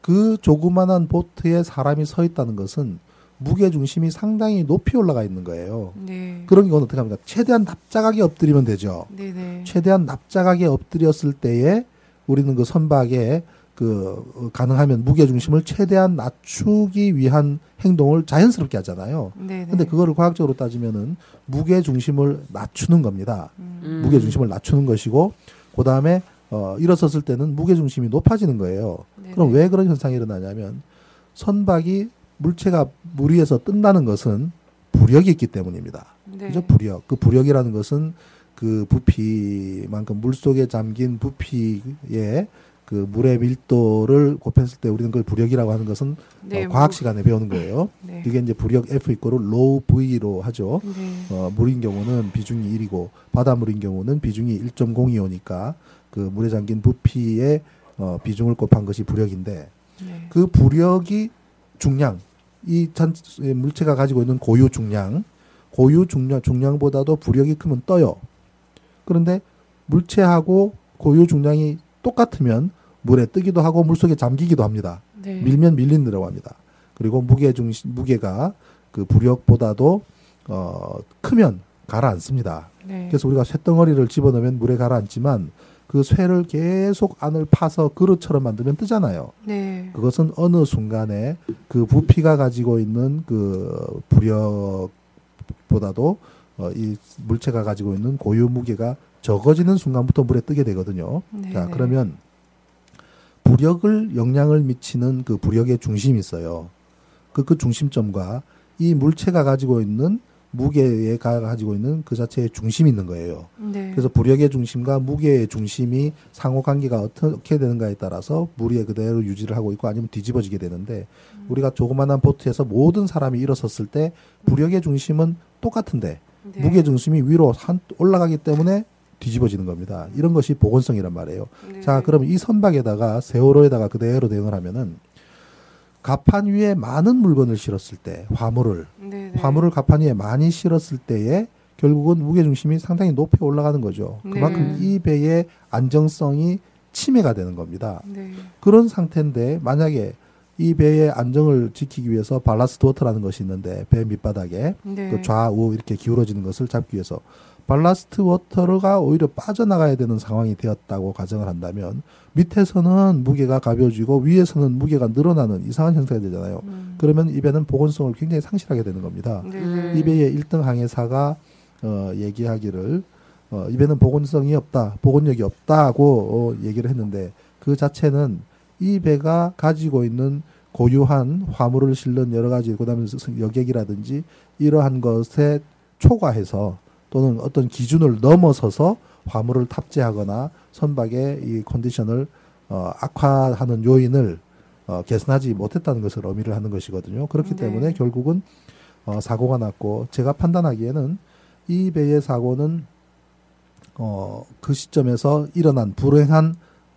그 조그만한 보트에 사람이 서 있다는 것은 무게 중심이 상당히 높이 올라가 있는 거예요. 네. 그런 경우는 어떻게 합니까? 최대한 납작하게 엎드리면 되죠. 네네. 최대한 납작하게 엎드렸을 때에 우리는 그 선박에 그 어, 가능하면 무게 중심을 최대한 낮추기 위한 행동을 자연스럽게 하잖아요. 네. 근데 그거를 과학적으로 따지면은 무게 중심을 낮추는 겁니다. 음. 무게 중심을 낮추는 것이고 그다음에 어 일어섰을 때는 무게 중심이 높아지는 거예요. 네. 그럼 왜 그런 현상이 일어나냐면 선박이 물체가 물 위에서 뜬다는 것은 부력이 있기 때문입니다. 네. 그죠? 부력. 그 부력이라는 것은 그 부피만큼 물 속에 잠긴 부피의 그 물의 밀도를 곱했을 때 우리는 그걸 부력이라고 하는 것은 네, 어, 과학 뭐- 시간에 배우는 거예요. 네. 이게 이제 부력 F equal rho V로 하죠. 네. 어, 물인 경우는 비중이 1이고 바닷물인 경우는 비중이 1.02오니까 그 물에 잠긴 부피의 어, 비중을 곱한 것이 부력인데 네. 그 부력이 중량 이 전 물체가 가지고 있는 고유 중량 고유 중량 중량보다도 부력이 크면 떠요. 그런데 물체하고 고유 중량이 똑같으면 물에 뜨기도 하고 물 속에 잠기기도 합니다. 네. 밀면 밀린다고 합니다. 그리고 무게 중심 무게가 그 부력보다도 어 크면 가라앉습니다. 네. 그래서 우리가 쇳덩어리를 집어넣으면 물에 가라앉지만 그 쇠를 계속 안을 파서 그릇처럼 만들면 뜨잖아요. 네. 그것은 어느 순간에 그 부피가 가지고 있는 그 부력보다도 어, 이 물체가 가지고 있는 고유 무게가 적어지는 순간부터 물에 뜨게 되거든요. 네. 자, 네. 그러면 부력을 영향을 미치는 그 부력의 중심이 있어요. 그, 그 중심점과 이 물체가 가지고 있는 무게에 가- 가지고 있는 그 자체의 중심이 있는 거예요. 네. 그래서 부력의 중심과 무게의 중심이 상호 관계가 어떻게 되는가에 따라서 물이 그대로 유지를 하고 있고 아니면 뒤집어지게 되는데 우리가 조그만한 보트에서 모든 사람이 일어섰을 때 부력의 중심은 똑같은데 네. 무게 중심이 위로 한 올라가기 때문에 뒤집어지는 겁니다. 이런 것이 복원성이란 말이에요. 네. 자, 그럼 이 선박에다가 세월호에다가 그대로 대응을 하면은 갑판 위에 많은 물건을 실었을 때 화물을 네. 네. 화물을 갑판 위에 많이 실었을 때에 결국은 무게 중심이 상당히 높이 올라가는 거죠. 네. 그만큼 이 배의 안정성이 침해가 되는 겁니다. 네. 그런 상태인데 만약에 이 배의 안정을 지키기 위해서 ballast water라는 것이 있는데 배 밑바닥에 네. 그 좌우 이렇게 기울어지는 것을 잡기 위해서 ballast water가 오히려 빠져나가야 되는 상황이 되었다고 가정을 한다면 밑에서는 무게가 가벼워지고 위에서는 무게가 늘어나는 이상한 현상이 되잖아요. 음. 그러면 이 배는 복원성을 굉장히 상실하게 되는 겁니다. 네. 이 배의 1등 항해사가 어, 얘기하기를 어, 이 배는 복원성이 없다, 복원력이 없다고 어, 얘기를 했는데 그 자체는 이 배가 가지고 있는 고유한 화물을 실는 여러 가지 그다음에 여객이라든지 이러한 것에 초과해서 또는 어떤 기준을 넘어서서 화물을 탑재하거나 선박의 이 컨디션을 어, 악화하는 요인을 어, 개선하지 못했다는 것을 의미를 하는 것이거든요. 그렇기 네. 때문에 결국은 어, 사고가 났고 제가 판단하기에는 이 배의 사고는 어, 그 시점에서 일어난 불행한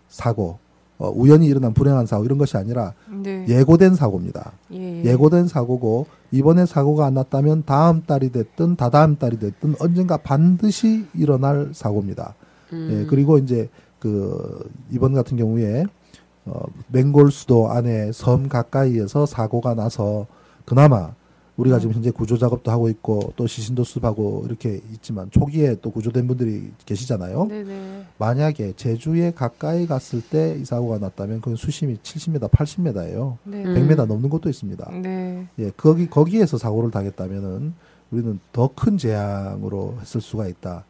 사고, 어, 우연히 일어난 불행한 사고 이런 것이 아니라 네. 예고된 사고입니다. 예. 예. 예고된 사고고 이번에 사고가 안 났다면 다음 달이 됐든 다다음 달이 됐든 언젠가 반드시 일어날 사고입니다. 음. 예, 그리고 이제 그 이번 같은 경우에 어, 맹골 수도 안에 섬 가까이에서 사고가 나서 그나마 우리가 지금 현재 구조 작업도 하고 있고 또 시신도 수습하고 이렇게 있지만 초기에 또 구조된 분들이 계시잖아요. 네네. 만약에 제주에 가까이 갔을 때 이 사고가 났다면 그건 수심이 70m, 80m예요. 네. 음. 100m 넘는 곳도 있습니다. 네. 예, 거기 거기에서 사고를 당했다면은 우리는 더 큰 재앙으로 했을 수가 있다.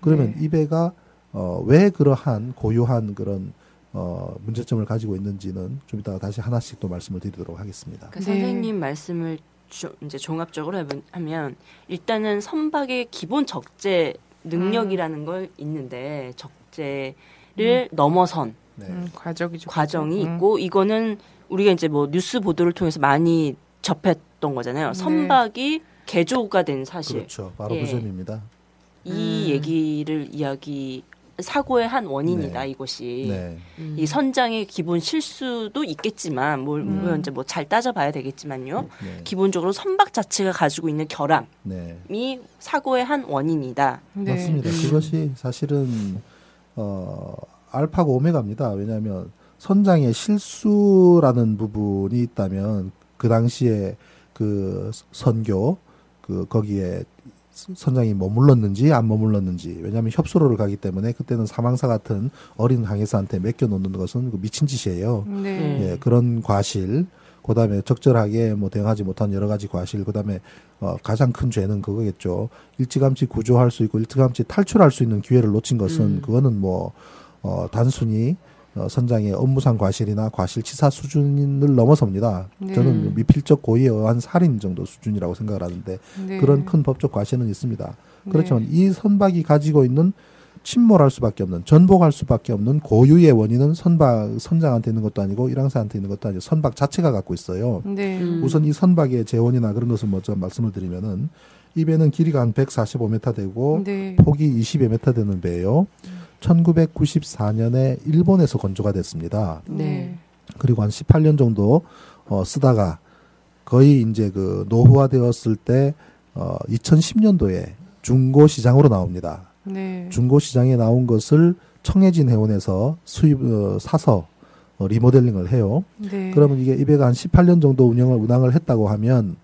그러면 네. 이 배가 어, 왜 그러한 고유한 그런 어, 문제점을 가지고 있는지는 좀 이따가 다시 하나씩 또 말씀을 드리도록 하겠습니다. 그 네. 선생님 말씀을 주- 이제 종합적으로 해보- 하면 일단은 선박의 기본 적재 능력이라는 걸 있는데 적재를 넘어선 네. 음, 과정이죠. 과정이 음. 있고 이거는 우리가 이제 뭐 뉴스 보도를 통해서 많이 접했던 거잖아요. 네. 선박이 개조가 된 사실 그렇죠. 바로 예. 그 점입니다. 이 음. 얘기를 이야기 사고의 한 원인이다 네. 이것이 네. 이 선장의 기본 실수도 있겠지만 뭘 음. 물론 이제 뭐 잘 따져봐야 되겠지만요. 네. 기본적으로 선박 자체가 가지고 있는 결함이 네. 사고의 한 원인이다. 네. 맞습니다. 음. 그것이 사실은 어, 알파고 오메가입니다. 왜냐하면 선장의 실수라는 부분이 있다면 그 당시에 그 선교 그 거기에 선장이 머물렀는지 안 머물렀는지 왜냐하면 협소로를 가기 때문에 그때는 사망사 같은 어린 항해사한테 맡겨 놓는 것은 그 미친 짓이에요. 네. 예, 그런 과실, 그다음에 적절하게 뭐 대응하지 못한 여러 가지 과실, 그다음에 어, 가장 큰 죄는 그거겠죠. 일찌감치 구조할 수 있고 일찌감치 탈출할 수 있는 기회를 놓친 것은 음. 그거는 뭐 어, 단순히 어, 선장의 업무상 과실이나 과실치사 수준을 넘어섭니다. 네. 저는 미필적 고의에 의한 살인 정도 수준이라고 생각을 하는데 네. 그런 큰 법적 과실은 있습니다. 그렇지만 네. 이 선박이 가지고 있는 침몰할 수밖에 없는 전복할 수밖에 없는 고유의 원인은 선박 선장한테 있는 것도 아니고 일항사한테 있는 것도 아니고 선박 자체가 갖고 있어요. 네. 음. 우선 이 선박의 재원이나 그런 것을 먼저 말씀을 드리면은 이 배는 길이가 한 145m 되고 네. 폭이 20여 m 되는 배예요. 1994년에 일본에서 건조가 됐습니다. 네. 그리고 한 18년 정도 어, 쓰다가 거의 이제 그 노후화되었을 때 어, 2010년도에 중고 시장으로 나옵니다. 네. 중고 시장에 나온 것을 청해진 해운에서 수입 어, 사서 어, 리모델링을 해요. 네. 그러면 이게 이 배가 한 18년 정도 운영을 운항을 했다고 하면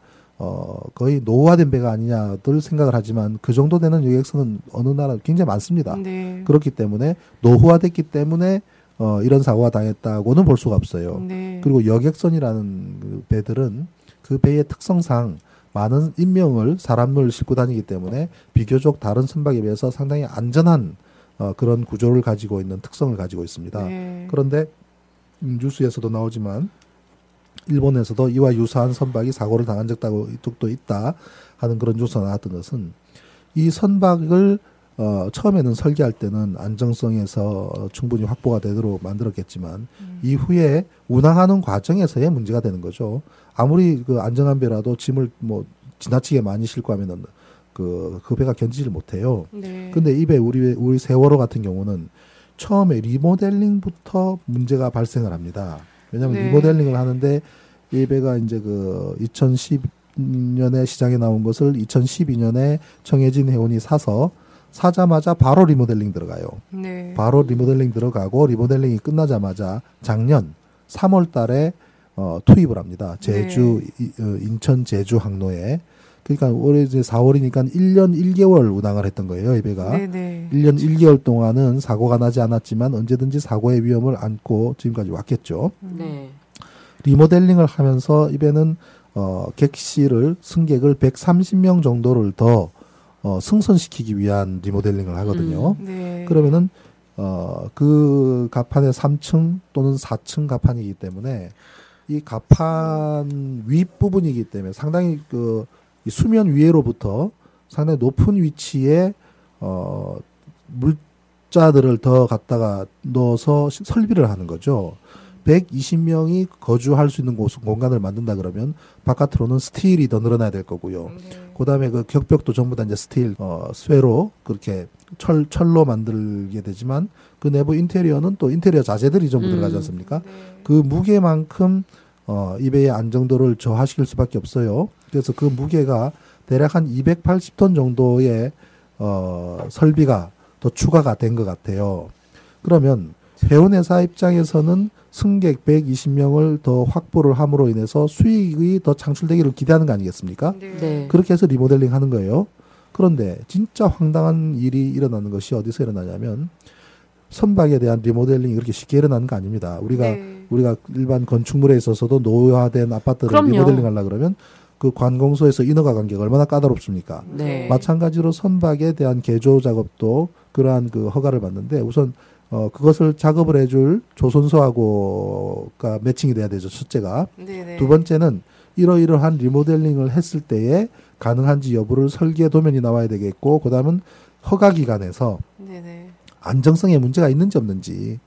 어 거의 노후화된 배가 아니냐들 생각을 하지만 그 정도 되는 여객선은 어느 나라 굉장히 많습니다. 네. 그렇기 때문에 노후화됐기 때문에 어 이런 사고가 당했다고는 볼 수가 없어요. 네. 그리고 여객선이라는 그 배들은 그 배의 특성상 많은 인명을 사람을 싣고 다니기 때문에 비교적 다른 선박에 비해서 상당히 안전한 어, 그런 구조를 가지고 있는 특성을 가지고 있습니다. 네. 그런데 음, 뉴스에서도 나오지만 일본에서도 이와 유사한 선박이 사고를 당한 적도 도 있다 하는 그런 뉴스가 나왔던 것은 이 선박을 어, 처음에는 설계할 때는 안정성에서 어, 충분히 확보가 되도록 만들었겠지만 음. 이후에 운항하는 과정에서의 문제가 되는 거죠. 아무리 그 안정한 배라도 짐을 뭐 지나치게 많이 싣고 하면은 그, 그 배가 견디지를 못해요. 네. 근데 이 배 우리 우리 세월호 같은 경우는 처음에 리모델링부터 문제가 발생을 합니다. 왜냐하면 네. 리모델링을 하는데 이 배가 이제 그 2010년에 시장에 나온 것을 2012년에 정해진 해운이 사서 사자마자 바로 리모델링 들어가요. 네. 바로 리모델링 들어가고 리모델링이 끝나자마자 작년 3월 달에 어, 투입을 합니다. 제주, 이- 어, 인천 제주 항로에. 그러니까 올해 이제 4월이니까 1년 1개월 운항을 했던 거예요, 이 배가. 네. 네. 1년 1개월 동안은 사고가 나지 않았지만 언제든지 사고의 위험을 안고 지금까지 왔겠죠. 네. 리모델링을 하면서 이 배는 어, 객실을 승객을 130명 정도를 더 어, 승선시키기 위한 리모델링을 하거든요. 네. 그러면은 어, 그 가판의 3층 또는 4층 가판이기 때문에 이 가판 윗 부분이기 때문에 상당히 그 이 수면 위에로부터 상당히 높은 위치에 어 물자들을 더 갖다가 넣어서 시- 설비를 하는 거죠. 120명이 거주할 수 있는 곳 공간을 만든다 그러면 바깥으로는 steel이 더 늘어나야 될 거고요. 네. 그다음에 그 격벽도 전부 다 이제 스틸 어 쇠로 그렇게 철 철로 만들게 되지만 그 내부 인테리어는 또 인테리어 자재들이 전부 음. 들어가지 않습니까? 네. 그 무게만큼 어 이배의 안정도를 저하시킬 수밖에 없어요. 그래서 그 무게가 대략 한 280톤 정도의 어 설비가 더 추가가 된 것 같아요. 그러면 해운회사 입장에서는 승객 120명을 더 확보를 함으로 인해서 수익이 더 창출되기를 기대하는 거 아니겠습니까? 네. 네. 그렇게 해서 리모델링 하는 거예요. 그런데 진짜 황당한 일이 일어나는 것이 어디서 일어나냐면 선박에 대한 리모델링이 그렇게 쉽게 일어나는 거 아닙니다. 우리가 네. 우리가 일반 건축물에 있어서도 노후화된 아파트를 그럼요. 리모델링 하려 그러면 그 관공서에서 인허가 관계가 얼마나 까다롭습니까? 네. 마찬가지로 선박에 대한 개조 작업도 그러한 그 허가를 받는데 우선 어 그것을 작업을 해줄 조선소하고가 매칭이 돼야 되죠. 첫째가 네. 네. 두 번째는 이러이러한 리모델링을 했을 때에 가능한지 여부를 설계 도면이 나와야 되겠고 그다음은 허가 기관에서 네. 네. 안정성에 문제가 있는지 없는지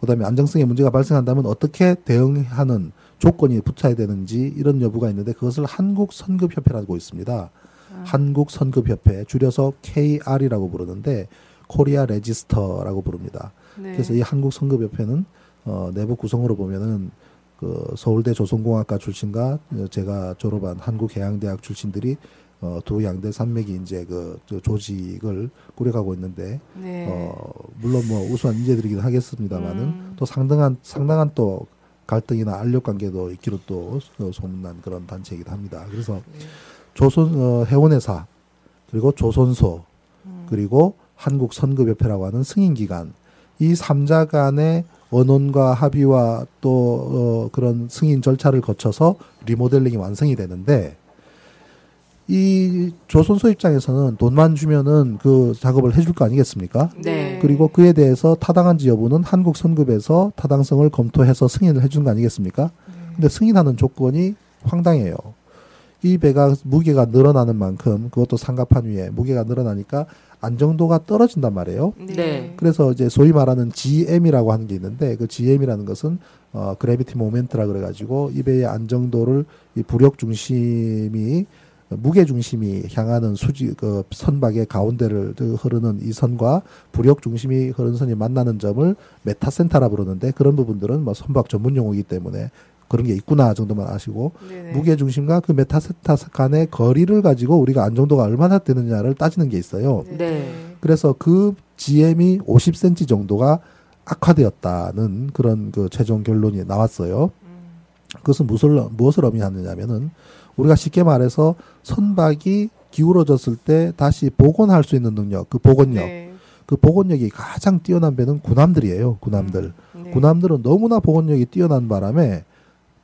그다음에 안정성에 문제가 발생한다면 어떻게 대응하는 조건이 붙어야 되는지 이런 여부가 있는데 그것을 한국 선급협회라고 있습니다. 아. 한국 선급협회 줄여서 KR이라고 부르는데 Korea Register라고 부릅니다. 네. 그래서 이 한국 선급협회는 어, 내부 구성으로 보면은 그 서울대 조선공학과 출신과 어, 제가 졸업한 한국해양대학 출신들이 어, 두 양대 산맥이 이제 그, 저 조직을 꾸려가고 있는데 네. 어, 물론 뭐 우수한 인재들이긴 하겠습니다만은 음. 또 상당한 상당한 또 갈등이나 알력 관계도 있기로 또 소- 소문난 그런 단체이기도 합니다. 그래서 네. 조선 어, 해운회사 그리고 조선소, 음. 그리고 한국 선급협회라고 하는 승인기관 이 3자 간의 언론과 합의와 또 어, 그런 승인 절차를 거쳐서 리모델링이 완성이 되는데 이 조선소 입장에서는 돈만 주면은 그 작업을 해줄 거 아니겠습니까? 네. 그리고 그에 대해서 타당한지 여부는 한국 선급에서 타당성을 검토해서 승인을 해준 거 아니겠습니까? 근데 승인하는 조건이 황당해요. 이 배가 무게가 늘어나는 만큼 그것도 상갑판 위에 무게가 늘어나니까 안정도가 떨어진단 말이에요. 네. 그래서 이제 소위 말하는 GM이라고 하는 게 있는데 그 GM이라는 것은 어 gravity moment라 그래 가지고 이 배의 안정도를 이 부력 중심이 무게 중심이 향하는 수직 그 선박의 가운데를 그 흐르는 이 선과 부력 중심이 흐르는 선이 만나는 점을 metacenter라 부르는데 그런 부분들은 뭐 선박 전문 용어이기 때문에 그런 게 있구나 정도만 아시고 네네. 무게 중심과 그 metacenter 간의 거리를 가지고 우리가 안정도가 얼마나 되느냐를 따지는 게 있어요. 네. 그래서 그 GM이 50cm 정도가 악화되었다는 그런 그 최종 결론이 나왔어요. 그것은 무엇을, 무엇을 의미하느냐면은 우리가 쉽게 말해서 선박이 기울어졌을 때 다시 복원할 수 있는 능력, 그 복원력, 네. 그 복원력이 가장 뛰어난 배는 군함들이에요. 군함들. 네. 군함들은 너무나 복원력이 뛰어난 바람에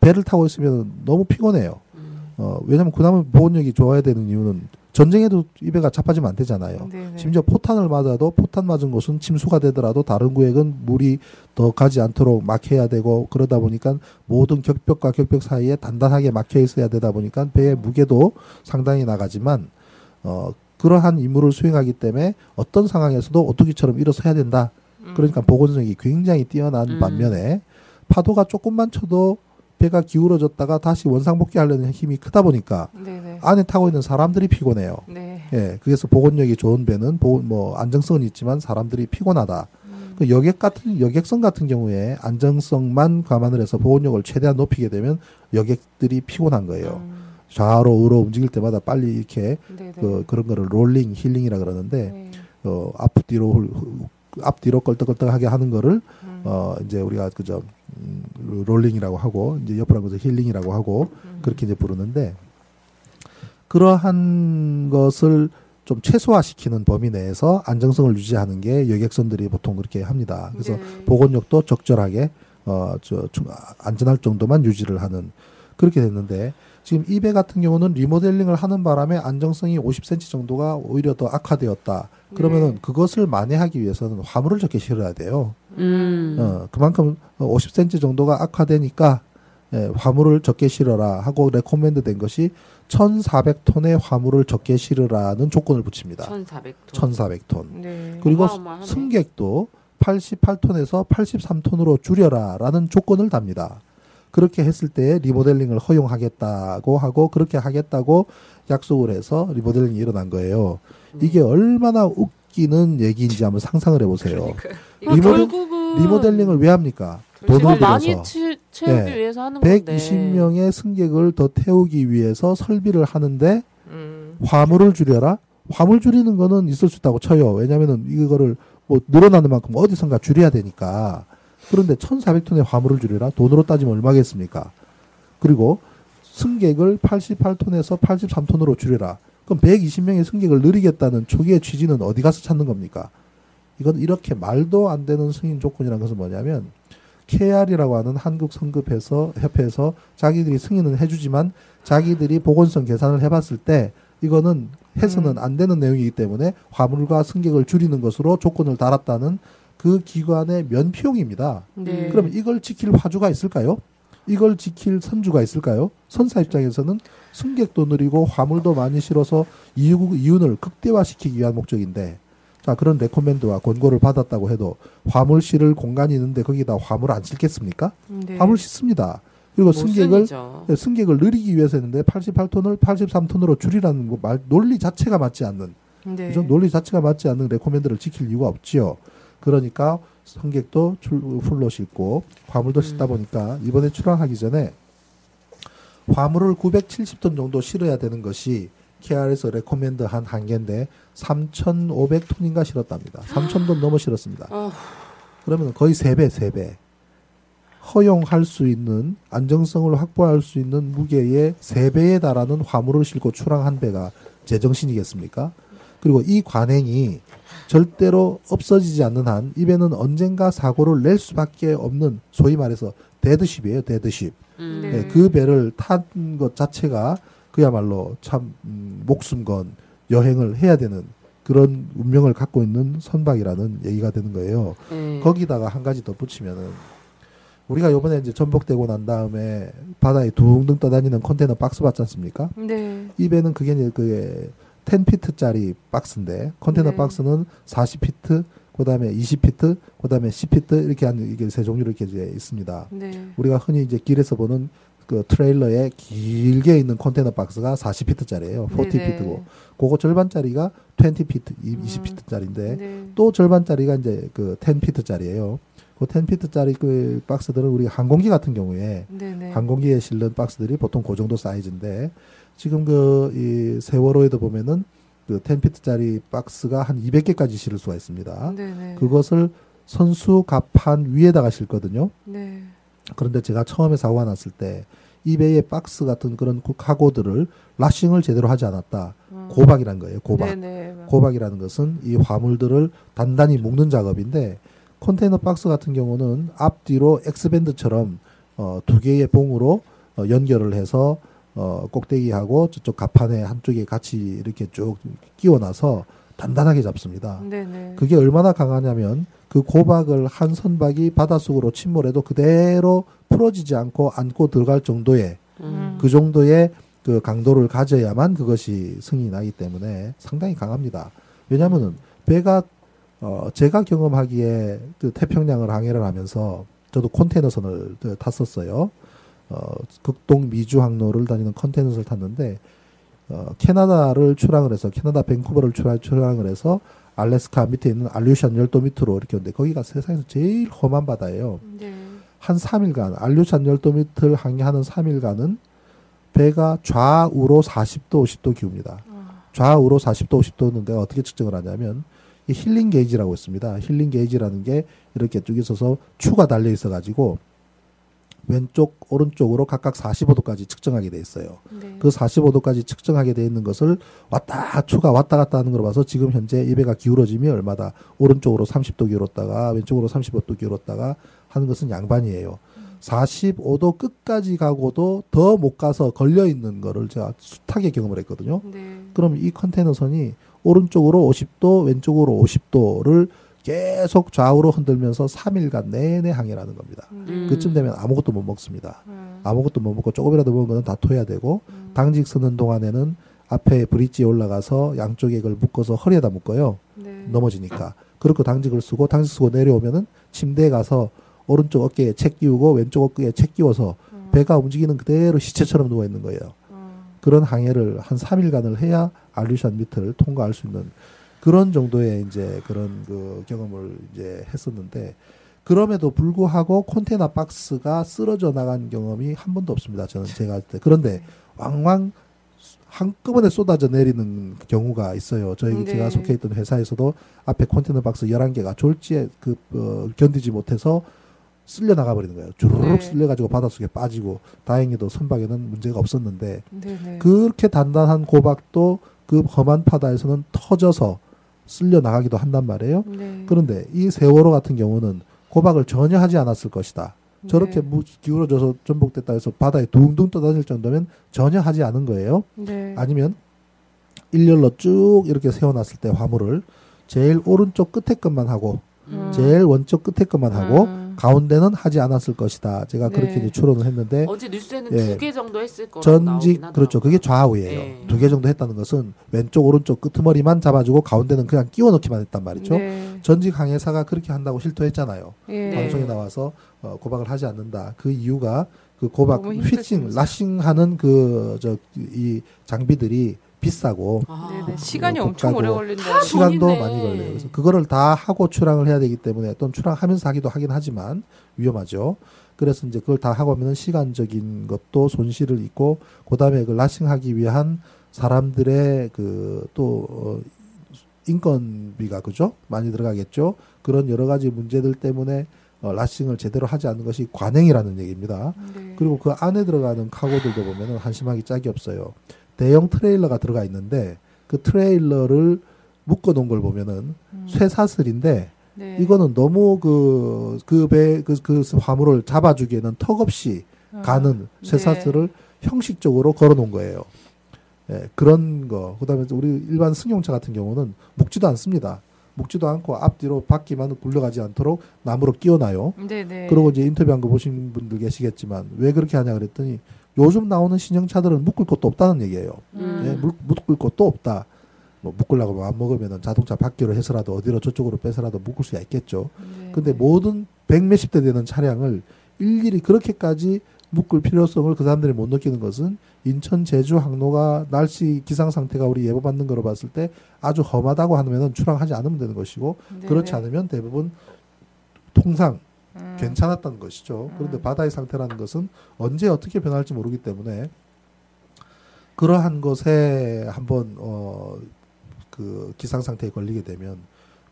배를 타고 있으면 너무 피곤해요. 음. 어, 왜냐면 군함은 복원력이 좋아야 되는 이유는 전쟁에도 이 배가 자빠지면 안 되잖아요. 네네. 심지어 포탄을 맞아도 포탄 맞은 곳은 침수가 되더라도 다른 구역은 물이 더 가지 않도록 막혀야 되고 그러다 보니까 모든 격벽과 격벽 사이에 단단하게 막혀 있어야 되다 보니까 배의 무게도 상당히 나가지만 어 그러한 임무를 수행하기 때문에 어떤 상황에서도 오토기처럼 일어서야 된다. 그러니까 복원력이 굉장히 뛰어난 음. 반면에 파도가 조금만 쳐도 배가 기울어졌다가 다시 원상복귀하려는 힘이 크다 보니까 네네. 안에 타고 있는 사람들이 피곤해요. 네. 예, 그래서 복원력이 좋은 배는 보, 뭐 안정성은 있지만 사람들이 피곤하다. 그 여객 같은 여객선 같은 경우에 안정성만 감안을 해서 복원력을 최대한 높이게 되면 여객들이 피곤한 거예요. 음. 좌로 우로 움직일 때마다 빨리 이렇게 네네. 그 그런 거를 롤링 heeling이라 그러는데 네. 어 앞뒤로 앞뒤로 껄떡껄떡하게 하는 거를 음. 어 이제 우리가 그저 음, 롤링이라고 하고 이제 옆으로 한 것을 heeling이라고 하고 음. 그렇게 이제 부르는데 그러한 것을 좀 최소화시키는 범위 내에서 안정성을 유지하는 게 여객선들이 보통 그렇게 합니다. 그래서 네. 복원력도 적절하게 어저 안전할 정도만 유지를 하는 그렇게 됐는데 지금 이배 같은 경우는 리모델링을 하는 바람에 안정성이 50cm 정도가 오히려 더 악화되었다. 그러면은 네. 그것을 만회하기 위해서는 화물을 적게 실어야 돼요. 음. 어, 그만큼 50cm 정도가 악화되니까 예, 화물을 적게 실어라 하고 recommend 된 것이 1,400톤의 화물을 적게 실으라는 조건을 붙입니다. 1,400톤. 1,400톤. 네. 그리고. 승객도 88톤에서 83톤으로 줄여라라는 조건을 답니다. 그렇게 했을 때 리모델링을 허용하겠다고 하고 그렇게 하겠다고 약속을 해서 리모델링이 일어난 거예요. 이게 얼마나 웃기는 얘기인지 한번 상상을 해보세요. 아, 리모델- 리모델링을 왜 합니까? 돈을 많이 채, 채우기 예. 위해서 하는 건데. 120명의 승객을 더 태우기 위해서 설비를 하는데 음. 화물을 줄여라? 화물 줄이는 거는 있을 수 있다고 쳐요. 왜냐면은 이거를 뭐 늘어나는 만큼 어디선가 줄여야 되니까. 그런데 1,400톤의 화물을 줄여라? 돈으로 따지면 얼마겠습니까? 그리고 승객을 88톤에서 83톤으로 줄여라. 그럼 120명의 승객을 늘리겠다는 초기의 취지는 어디 가서 찾는 겁니까? 이건 이렇게 말도 안 되는 승인 조건이라는 것은 뭐냐면 KR이라고 하는 한국 성급해서 협회에서 자기들이 승인은 해주지만 자기들이 보건성 계산을 해봤을 때 이거는 해서는 음. 안 되는 내용이기 때문에 화물과 승객을 줄이는 것으로 조건을 달았다는 그 기관의 면피용입니다. 네. 그럼 이걸 지킬 화주가 있을까요? 이걸 지킬 선주가 있을까요? 선사 입장에서는 승객도 느리고 화물도 많이 실어서 이유, 이윤을 극대화시키기 위한 목적인데 자 그런 recommend와 권고를 받았다고 해도 화물 실을 공간이 있는데 거기다 화물 안 실겠습니까? 네. 화물 싣습니다. 그리고 승객을 모순이죠. 네, 승객을 늘리기 위해서 했는데 88톤을 83톤으로 줄이라는 거 말, 논리 자체가 맞지 않는 네. 논리 자체가 맞지 않는 recommend를 지킬 이유가 없지요. 그러니까 승객도 출, full로 싣고 화물도 싣다 보니까 이번에 출항하기 전에 화물을 970톤 정도 실어야 되는 것이 KR에서 레코멘드한 한계인데 3,500톤인가 실었답니다. 3,000톤 넘어 실었습니다. 어. 그러면 거의 3배, 3배. 허용할 수 있는 안정성을 확보할 수 있는 무게의 3배에 달하는 화물을 싣고 출항한 배가 제정신이겠습니까? 그리고 이 관행이 절대로 없어지지 않는 한 입에는 언젠가 사고를 낼 수밖에 없는 소위 말해서 dead ship이에요. dead ship. 음. 네. 예, 그 배를 탄 것 자체가 그야말로 참 음, 목숨 건 여행을 해야 되는 그런 운명을 갖고 있는 선박이라는 얘기가 되는 거예요. 네. 거기다가 한 가지 덧붙이면은 우리가 요번에 이제 전복되고 난 다음에 바다에 둥둥 떠다니는 컨테이너 박스 봤지 않습니까? 네. 이 배는 그게 이제 그게 10피트짜리 박스인데 컨테이너 네. 박스는 40피트, 그다음에 20피트, 그다음에 10피트 이렇게 한 이게 세 종류로 이렇게 이제 있습니다. 네. 우리가 흔히 이제 길에서 보는 그 트레일러에 길게 있는 컨테이너 박스가 40피트짜리예요. 40피트고 그거 절반짜리가 20피트, 20피트짜리인데 네. 또 절반짜리가 이제 그 10피트짜리예요. 그 10피트짜리 그 박스들은 우리 항공기 같은 경우에 네. 네. 항공기에 실는 박스들이 보통 그 정도 사이즈인데 지금 그 이 세월호에도 보면은 그 10피트짜리 박스가 한 200개까지 실을 수가 있습니다. 네. 네. 그것을 선수 갑판 위에다가 실거든요. 네. 그런데 제가 처음에 사고가 났을 때 이배의 박스 같은 그런 그 카고들을 라싱을 제대로 하지 않았다. 음. 고박이란 거예요. 고박. 네. 네. 고박이라는 것은 이 화물들을 단단히 묶는 작업인데 컨테이너 박스 같은 경우는 앞뒤로 엑스밴드처럼 어, 두 개의 봉으로 어, 연결을 해서 어, 꼭대기하고 저쪽 갑판에 한쪽에 같이 이렇게 쭉 끼워놔서 단단하게 잡습니다. 네. 네. 그게 얼마나 강하냐면 그 고박을 한 선박이 바닷속으로 침몰해도 그대로 풀어지지 않고 안고 들어갈 정도의 음. 그 정도의 그 강도를 가져야만 그것이 승인이 나기 때문에 상당히 강합니다. 왜냐하면은 배가 어 제가 경험하기에 그 태평양을 항해를 하면서 저도 컨테이너선을 그 탔었어요. 어 극동 미주 항로를 다니는 컨테이너선을 탔는데 어 캐나다를 출항을 해서 캐나다 밴쿠버를 출항, 출항을 해서 알래스카 밑에 있는 알류샨 열도 밑으로 이렇게 오는데 거기가 세상에서 제일 험한 바다예요. 네. 한 3일간 알류찬 열도 밑을 항해하는 3일간은 배가 좌우로 40도 50도 기웁니다. 아. 좌우로 40도 50도는 내가 어떻게 측정을 하냐면 이 힐링 게이지라고 있습니다. 힐링 게이지라는 게 이렇게 쭉 있어서 추가 달려 있어 가지고 왼쪽 오른쪽으로 각각 45도까지 측정하게 돼 있어요. 네. 그 45도까지 측정하게 돼 있는 것을 왔다 추가 왔다 갔다 하는 걸 봐서 지금 현재 이 배가 기울어짐이 얼마다 오른쪽으로 30도 기울었다가 왼쪽으로 35도 기울었다가 하는 것은 양반이에요. 45도 끝까지 가고도 더 못 가서 걸려 있는 거를 제가 숱하게 경험을 했거든요. 네. 그럼 이 컨테이너선이 오른쪽으로 50도, 왼쪽으로 50도를 계속 좌우로 흔들면서 3일간 내내 항해를 하는 겁니다. 네. 그쯤 되면 아무것도 못 먹습니다. 음. 아무것도 못 먹고 조금이라도 먹은 거는 다 토해야 되고 음. 당직 서는 동안에는 앞에 브릿지에 올라가서 양쪽에 그걸 묶어서 허리에다 묶어요. 네. 넘어지니까. 그렇고 당직을 쓰고 당직 쓰고 내려오면은 침대에 가서 오른쪽 어깨에 책 끼우고 왼쪽 어깨에 책 끼워서 음. 배가 움직이는 그대로 시체처럼 누워 있는 거예요. 음. 그런 항해를 한 3일간을 해야 알류샨 밑을 통과할 수 있는 그런 정도의 이제 그런 그 경험을 이제 했었는데 그럼에도 불구하고 컨테이너 박스가 쓰러져 나간 경험이 한 번도 없습니다. 저는 제가 할 때. 그런데 왕왕 한꺼번에 쏟아져 내리는 경우가 있어요. 저희 네. 제가 속해 있던 회사에서도 앞에 컨테이너 박스 11개가 졸지에 그 어, 견디지 못해서 쓸려 나가 버리는 거예요. 주르륵 네. 쓸려 가지고 바닷속에 빠지고 다행히도 선박에는 문제가 없었는데 네. 네. 그렇게 단단한 고박도 그 험한 바다에서는 터져서 쓸려 나가기도 한단 말이에요. 네. 그런데 이 세월호 같은 경우는 고박을 전혀 하지 않았을 것이다. 저렇게 네. 무- 기울어져서 전복됐다 해서 바다에 둥둥 떠다닐 정도면 전혀 하지 않은 거예요. 네. 아니면 일렬로 쭉 이렇게 세워놨을 때 화물을 제일 오른쪽 끝에 것만 하고 음. 제일 원쪽 끝에 것만 하고 음. 가운데는 하지 않았을 것이다. 제가 네. 그렇게 이제 추론을 했는데 어제 뉴스에는 예. 두개 정도 했을 거라고 전직. 그렇죠. 그게 좌우예요. 네. 두개 정도 했다는 것은 왼쪽 오른쪽 끄트머리만 잡아주고 가운데는 그냥 끼워 넣기만 했단 말이죠. 네. 전직 항해사가 그렇게 한다고 실토했잖아요. 예. 네. 방송에 나와서 어, 고박을 하지 않는다. 그 이유가 그 고박 휘칭. 라싱하는 그 저 이 장비들이 비싸고 아. 네네. 시간이 그 엄청 오래 걸린다. 시간도 돈이네. 많이 걸려요. 그래서 그거를 다 하고 출항을 해야 되기 때문에 또는 출항하면서 하기도 하긴 하지만 위험하죠. 그래서 이제 그걸 다 하고 하면은 시간적인 것도 손실을 있고 그다음에 그 라싱하기 위한 사람들의 그또 어, 인건비가 그죠 많이 들어가겠죠. 그런 여러 가지 문제들 때문에 어, 라싱을 제대로 하지 않는 것이 관행이라는 얘기입니다. 네. 그리고 그 안에 들어가는 카고들도 보면은 한심하기 짝이 없어요. 대형 트레일러가 들어가 있는데 그 트레일러를 묶어 놓은 걸 보면은 음. 쇠사슬인데 네. 이거는 너무 그그배그그 화물을 잡아주기에는 턱없이 어. 가는 네. 쇠사슬을 형식적으로 걸어 놓은 거예요. 예, 그런 거. 그다음에 우리 일반 승용차 같은 경우는 묶지도 않습니다. 묶지도 않고 앞뒤로 바퀴만 굴러가지 않도록 나무로 끼워놔요. 네네. 그리고 이제 인터뷰한 거 보신 분들 계시겠지만 왜 그렇게 하냐 그랬더니 요즘 나오는 신형차들은 묶을 곳도 없다는 얘기예요. 음. 예, 물- 묶을 곳도 없다. 뭐 묶으려고 안 먹으면 자동차 바퀴로 해서라도 어디로 저쪽으로 빼서라도 묶을 수가 있겠죠. 네. 근데 모든 백 몇십 대 되는 차량을 일일이 그렇게까지 묶을 필요성을 그 사람들이 못 느끼는 것은 인천 제주 항로가 날씨 기상 상태가 우리 예보받는 거로 봤을 때 아주 험하다고 하면은 출항하지 않으면 되는 것이고 네네. 그렇지 않으면 대부분 통상 음. 괜찮았던 것이죠. 그런데 음. 바다의 상태라는 것은 언제 어떻게 변할지 모르기 때문에 그러한 것에 한번 어, 그 기상 상태에 걸리게 되면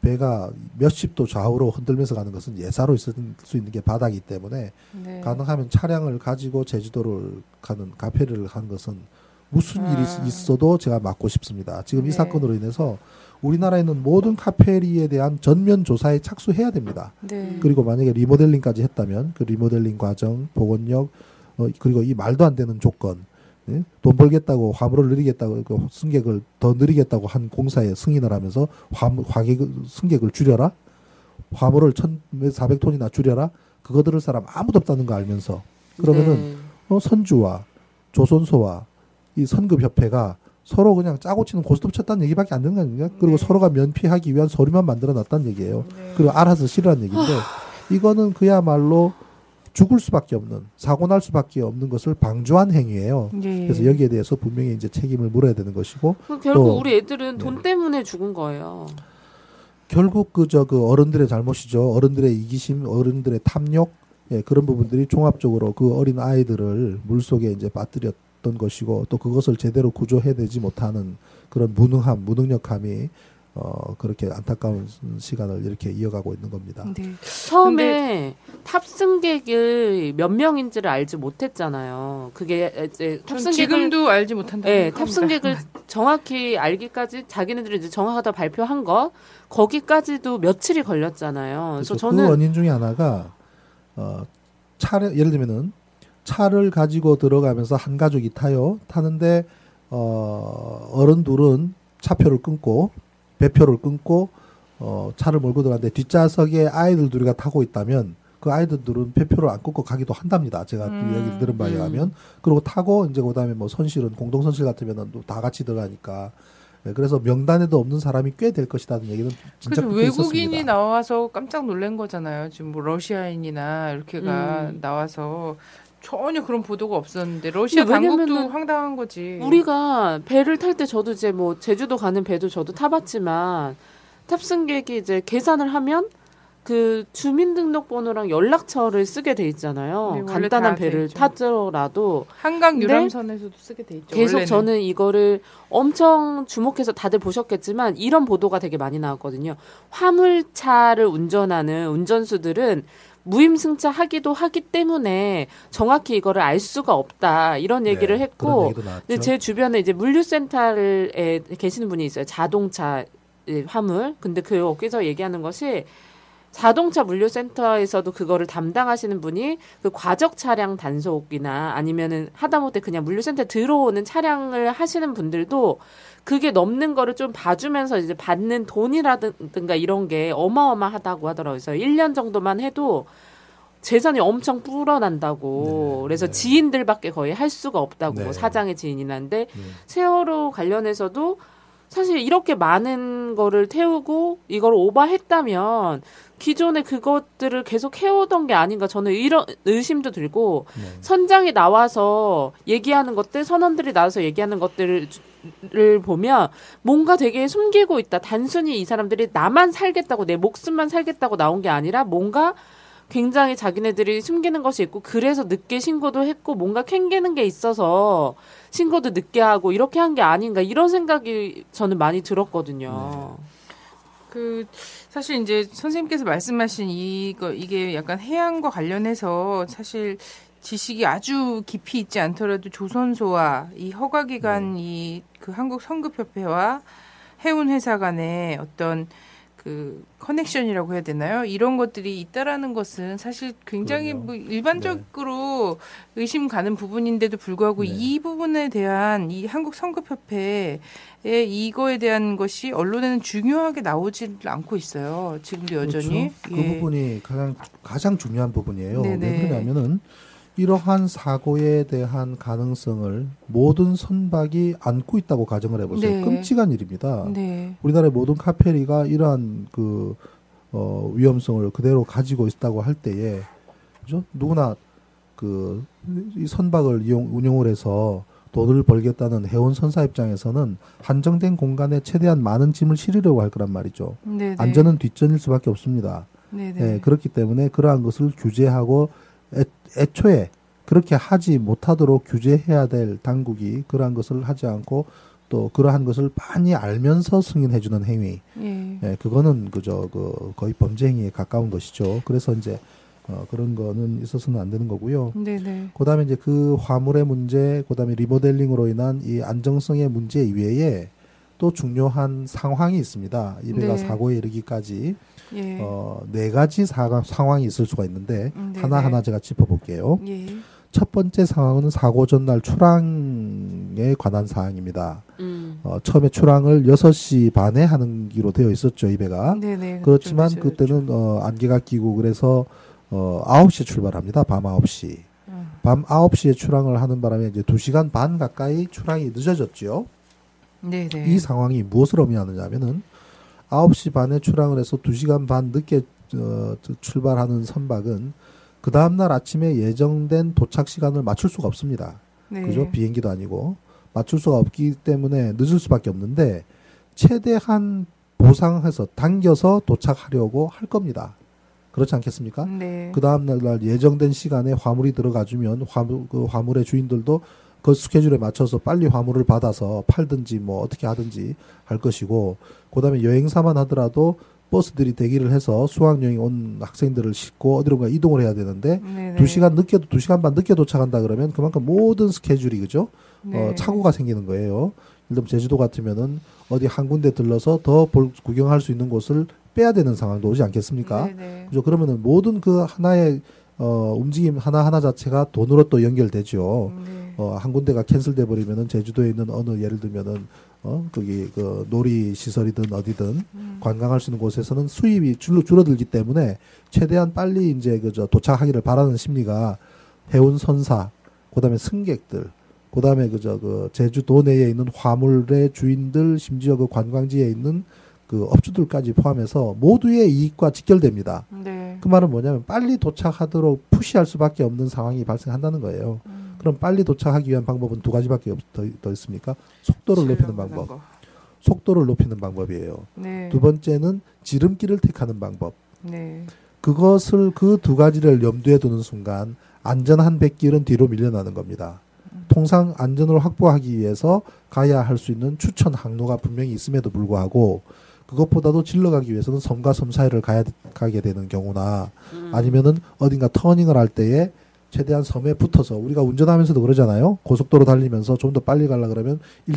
배가 몇십 도 좌우로 흔들면서 가는 것은 예사로 있을 수 있는 게 바다이기 때문에 네. 가능하면 차량을 가지고 제주도를 가는 가페를 가는 것은 무슨 일이 아. 있어도 제가 막고 싶습니다. 지금 이 네. 사건으로 인해서 우리나라에 있는 모든 카페리에 대한 전면 조사에 착수해야 됩니다. 네. 그리고 만약에 리모델링까지 했다면 그 리모델링 과정, 복원력, 어, 그리고 이 말도 안 되는 조건, 예? 돈 벌겠다고 화물을 느리겠다고 그 승객을 더 느리겠다고 한 공사에 승인을 하면서 화물 화객 승객을 줄여라, 화물을 천 사백 톤이나 줄여라, 그거 들을 사람 아무도 없다는 거 알면서 그러면은 네. 어, 선주와 조선소와 이 선급협회가 서로 그냥 짜고 치는 고스톱 쳤다는 얘기밖에 안 되는 거 아닙니까? 그리고 네. 서로가 면피하기 위한 서류만 만들어 놨다는 얘기예요. 네. 그리고 알아서 싫어하는 얘기인데 이거는 그야말로 죽을 수밖에 없는 사고 날 수밖에 없는 것을 방조한 행위예요. 네. 그래서 여기에 대해서 분명히 이제 책임을 물어야 되는 것이고 그 결국 또- 우리 애들은 돈 네. 때문에 죽은 거예요. 결국 그저그 어른들의 잘못이죠. 어른들의 이기심, 어른들의 탐욕, 예, 그런 부분들이 종합적으로 그 어린 아이들을 물 속에 이제 빠뜨렸 던 것이고 또 그것을 제대로 구조해내지 못하는 그런 무능함, 무능력함이 어 그렇게 안타까운 시간을 이렇게 이어가고 있는 겁니다. 네. 처음에 탑승객이 몇 명인지를 알지 못했잖아요. 그게 이제 전 탑승객을 지금도 알지 못한다. 네, 탑승객을 정확히 알기까지 자기네들이 이제 정확하다 발표한 거 거기까지도 며칠이 걸렸잖아요. 그래서 그렇죠. 저는 그 원인 중에 하나가 어 차를 예를 들면은 차를 가지고 들어가면서 한 가족이 타요. 타는데 어 어른 둘은 차표를 끊고 배표를 끊고 어 차를 몰고 들어갔는데 뒷좌석에 아이들 둘이가 타고 있다면 그 아이들들은 배표를 안 끊고 가기도 한답니다. 제가 그 음, 얘기를 들은 바에 음. 의하면 그리고 타고 이제 그다음에 뭐 선실은 공동 선실 같으면은 또 다 같이 들어가니까 네, 그래서 명단에도 없는 사람이 꽤 될 것이라는 얘기는 진짜 그렇게 외국인이 있었습니다. 나와서 깜짝 놀란 거잖아요. 지금 뭐 러시아인이나 이렇게가 음. 나와서 전혀 그런 보도가 없었는데 러시아 당국도 황당한 거지. 우리가 배를 탈 때 저도 이제 뭐 제주도 가는 배도 저도 타봤지만 탑승객이 이제 계산을 하면 그 주민등록번호랑 연락처를 쓰게 돼 있잖아요. 네, 간단한 배를. 타더라도 한강 유람선에서도 쓰게 돼 있죠. 계속 원래는. 저는 이거를 엄청 주목해서 다들 보셨겠지만 이런 보도가 되게 많이 나왔거든요. 화물차를 운전하는 운전수들은 무임승차 하기도 하기 때문에 정확히 이거를 알 수가 없다 이런 얘기를 네, 했고. 근데 제 주변에 이제 물류센터에 계시는 분이 있어요. 자동차 예, 화물. 근데 그 여기서 얘기하는 것이 자동차 물류센터에서도 그거를 담당하시는 분이 그 과적 차량 단속이나 아니면은 하다못해 그냥 물류센터에 들어오는 차량을 하시는 분들도 그게 넘는 거를 좀 봐주면서 이제 받는 돈이라든가 이런 게 어마어마하다고 하더라고요. 그래서 1년 정도만 해도 재산이 엄청 불어난다고. 네, 그래서 네. 지인들밖에 거의 할 수가 없다고. 네. 사장의 지인이난데 네. 세월호 관련해서도 사실 이렇게 많은 거를 태우고 이걸 오버했다면 기존에 그것들을 계속 해오던 게 아닌가 저는 이런 의심도 들고 네. 선장이 나와서 얘기하는 것들 선원들이 나와서 얘기하는 것들을 를 보면 뭔가 되게 숨기고 있다. 단순히 이 사람들이 나만 살겠다고 내 목숨만 살겠다고 나온 게 아니라 뭔가 굉장히 자기네들이 숨기는 것이 있고 그래서 늦게 신고도 했고 뭔가 캥기는 게 있어서 신고도 늦게 하고 이렇게 한 게 아닌가 이런 생각이 저는 많이 들었거든요. 그 사실 이제 선생님께서 말씀하신 이거 이게 약간 해양과 관련해서 사실 지식이 아주 깊이 있지 않더라도 조선소와 이 허가기관 이그 한국 성급협회와 해운 회사 간의 어떤 그 커넥션이라고 해야 되나요? 이런 것들이 있다라는 것은 사실 굉장히. 뭐 일반적으로 의심 가는 부분인데도 불구하고 네. 이 부분에 대한 이 한국 성급협회의 이거에 대한 것이 언론에는 중요하게 나오질 않고 있어요. 지금도 여전히 그렇죠. 그 예. 부분이 가장 가장 중요한 부분이에요. 네네. 왜 그러냐면은 이러한 사고에 대한 가능성을 모든 선박이 안고 있다고 가정을 해보세요. 네. 끔찍한 일입니다. 네. 우리나라의 모든 카페리가 이러한 그 어, 위험성을 그대로 가지고 있다고 할 때에 그죠? 누구나 그 이 선박을 이용 운용을 해서 돈을 벌겠다는 해운 선사 입장에서는 한정된 공간에 최대한 많은 짐을 실으려고 할 거란 말이죠. 네네. 안전은 뒷전일 수밖에 없습니다. 네네. 예, 그렇기 때문에 그러한 것을 규제하고 애, 애초에 그렇게 하지 못하도록 규제해야 될 당국이 그러한 것을 하지 않고 또 그러한 것을 많이 알면서 승인해주는 행위, 예. 예, 그거는 그저 그 거의 범죄 행위에 가까운 것이죠. 그래서 이제 어, 그런 거는 있어서는 안 되는 거고요. 네네. 그다음에 이제 그 화물의 문제, 그다음에 리모델링으로 인한 이 안정성의 문제 이외에 또 중요한 상황이 있습니다. 이 배가 네. 사고에 이르기까지 예. 어, 네 가지 사, 상황이 있을 수가 있는데 음. 하나하나 제가 짚어볼게요. 예. 첫 번째 상황은 사고 전날 출항에 관한 사항입니다. 음. 어, 처음에 출항을 6시 반에 하는 기로 되어 있었죠, 이 배가. 네네. 그렇지만 좀 그때는 어, 안개가 끼고 그래서 어, 9시에 출발합니다. 밤 9시. 음. 밤 9시에 출항을 하는 바람에 이제 2시간 반 가까이 출항이 늦어졌죠. 네네. 이 상황이 무엇을 의미하느냐면은 9시 반에 출항을 해서 2시간 반 늦게 어, 저- 출발하는 선박은 그 다음날 아침에 예정된 도착 시간을 맞출 수가 없습니다. 네. 그죠? 비행기도 아니고 맞출 수가 없기 때문에 늦을 수밖에 없는데 최대한 보상해서 당겨서 도착하려고 할 겁니다. 그렇지 않겠습니까? 네. 그 다음날 날 예정된 시간에 화물이 들어가주면 화물 그 화물의 주인들도 그 스케줄에 맞춰서 빨리 화물을 받아서 팔든지 뭐 어떻게 하든지 할 것이고 그다음에 여행사만 하더라도 버스들이 대기를 해서 수학여행 온 학생들을 싣고 어디론가 이동을 해야 되는데 네네. 두 시간 늦게 두 시간 반 늦게 도착한다 그러면 그만큼 모든 스케줄이 그죠 네. 어, 착오가 생기는 거예요. 예를 들면 제주도 같으면은 어디 한 군데 들러서 더 볼, 구경할 수 있는 곳을 빼야 되는 상황도 오지 않겠습니까? 네네. 그죠? 그러면은 모든 그 하나의 어, 움직임 하나 하나 자체가 돈으로 또 연결되죠. 네. 어, 한 군데가 캔슬돼 버리면은 제주도에 있는 어느 예를 들면은 어, 거기 그 놀이 시설이든 어디든 음. 관광할 수 있는 곳에서는 수입이 줄로 줄어들기 때문에 최대한 빨리 이제 그저 도착하기를 바라는 심리가 해운 선사, 그다음에 승객들, 그다음에 그저 그 제주도 내에 있는 화물의 주인들, 심지어 그 관광지에 있는 그 업주들까지 포함해서 모두의 이익과 직결됩니다. 네. 그 말은 뭐냐면 빨리 도착하도록 푸시할 수밖에 없는 상황이 발생한다는 거예요. 음. 그럼 빨리 도착하기 위한 방법은 두 가지밖에 없, 더, 더 있습니까? 속도를 높이는 방법. 거. 속도를 높이는 방법이에요. 네. 두 번째는 지름길을 택하는 방법. 네. 그것을 그 두 가지를 염두에 두는 순간 안전한 백길은 뒤로 밀려나는 겁니다. 통상 안전을 확보하기 위해서 가야 할 수 있는 추천 항로가 분명히 있음에도 불구하고 그것보다도 질러가기 위해서는 섬과 섬 사이를 가야 가게 되는 경우나 음. 아니면은 어딘가 터닝을 할 때에 최대한 섬에 붙어서 우리가 운전하면서도 그러잖아요. 고속도로 달리면서 좀 더 빨리 가려 그러면 1,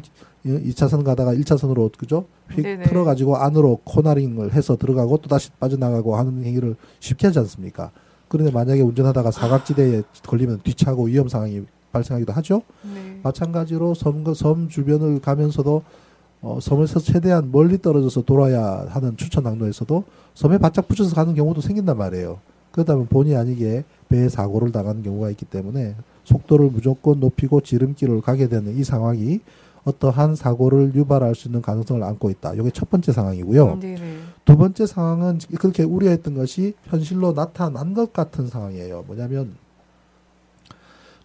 2차선 가다가 1차선으로 그죠? 휙 네네. 틀어 가지고 안으로 코너링을 해서 들어가고 또 다시 빠져나가고 하는 행위를 쉽게 하지 않습니까? 그런데 만약에 운전하다가 사각지대에 걸리면 뒤차고 위험 상황이 발생하기도 하죠. 네. 마찬가지로 섬, 섬 주변을 가면서도 어, 섬에서 최대한 멀리 떨어져서 돌아야 하는 추천 항로에서도 섬에 바짝 붙여서 가는 경우도 생긴단 말이에요. 그러다 보면 본의 아니게 배에 사고를 당하는 경우가 있기 때문에 속도를 무조건 높이고 지름길을 가게 되는 이 상황이 어떠한 사고를 유발할 수 있는 가능성을 안고 있다. 이게 첫 번째 상황이고요. 네네. 두 번째 상황은 그렇게 우려했던 것이 현실로 나타난 것 같은 상황이에요. 뭐냐면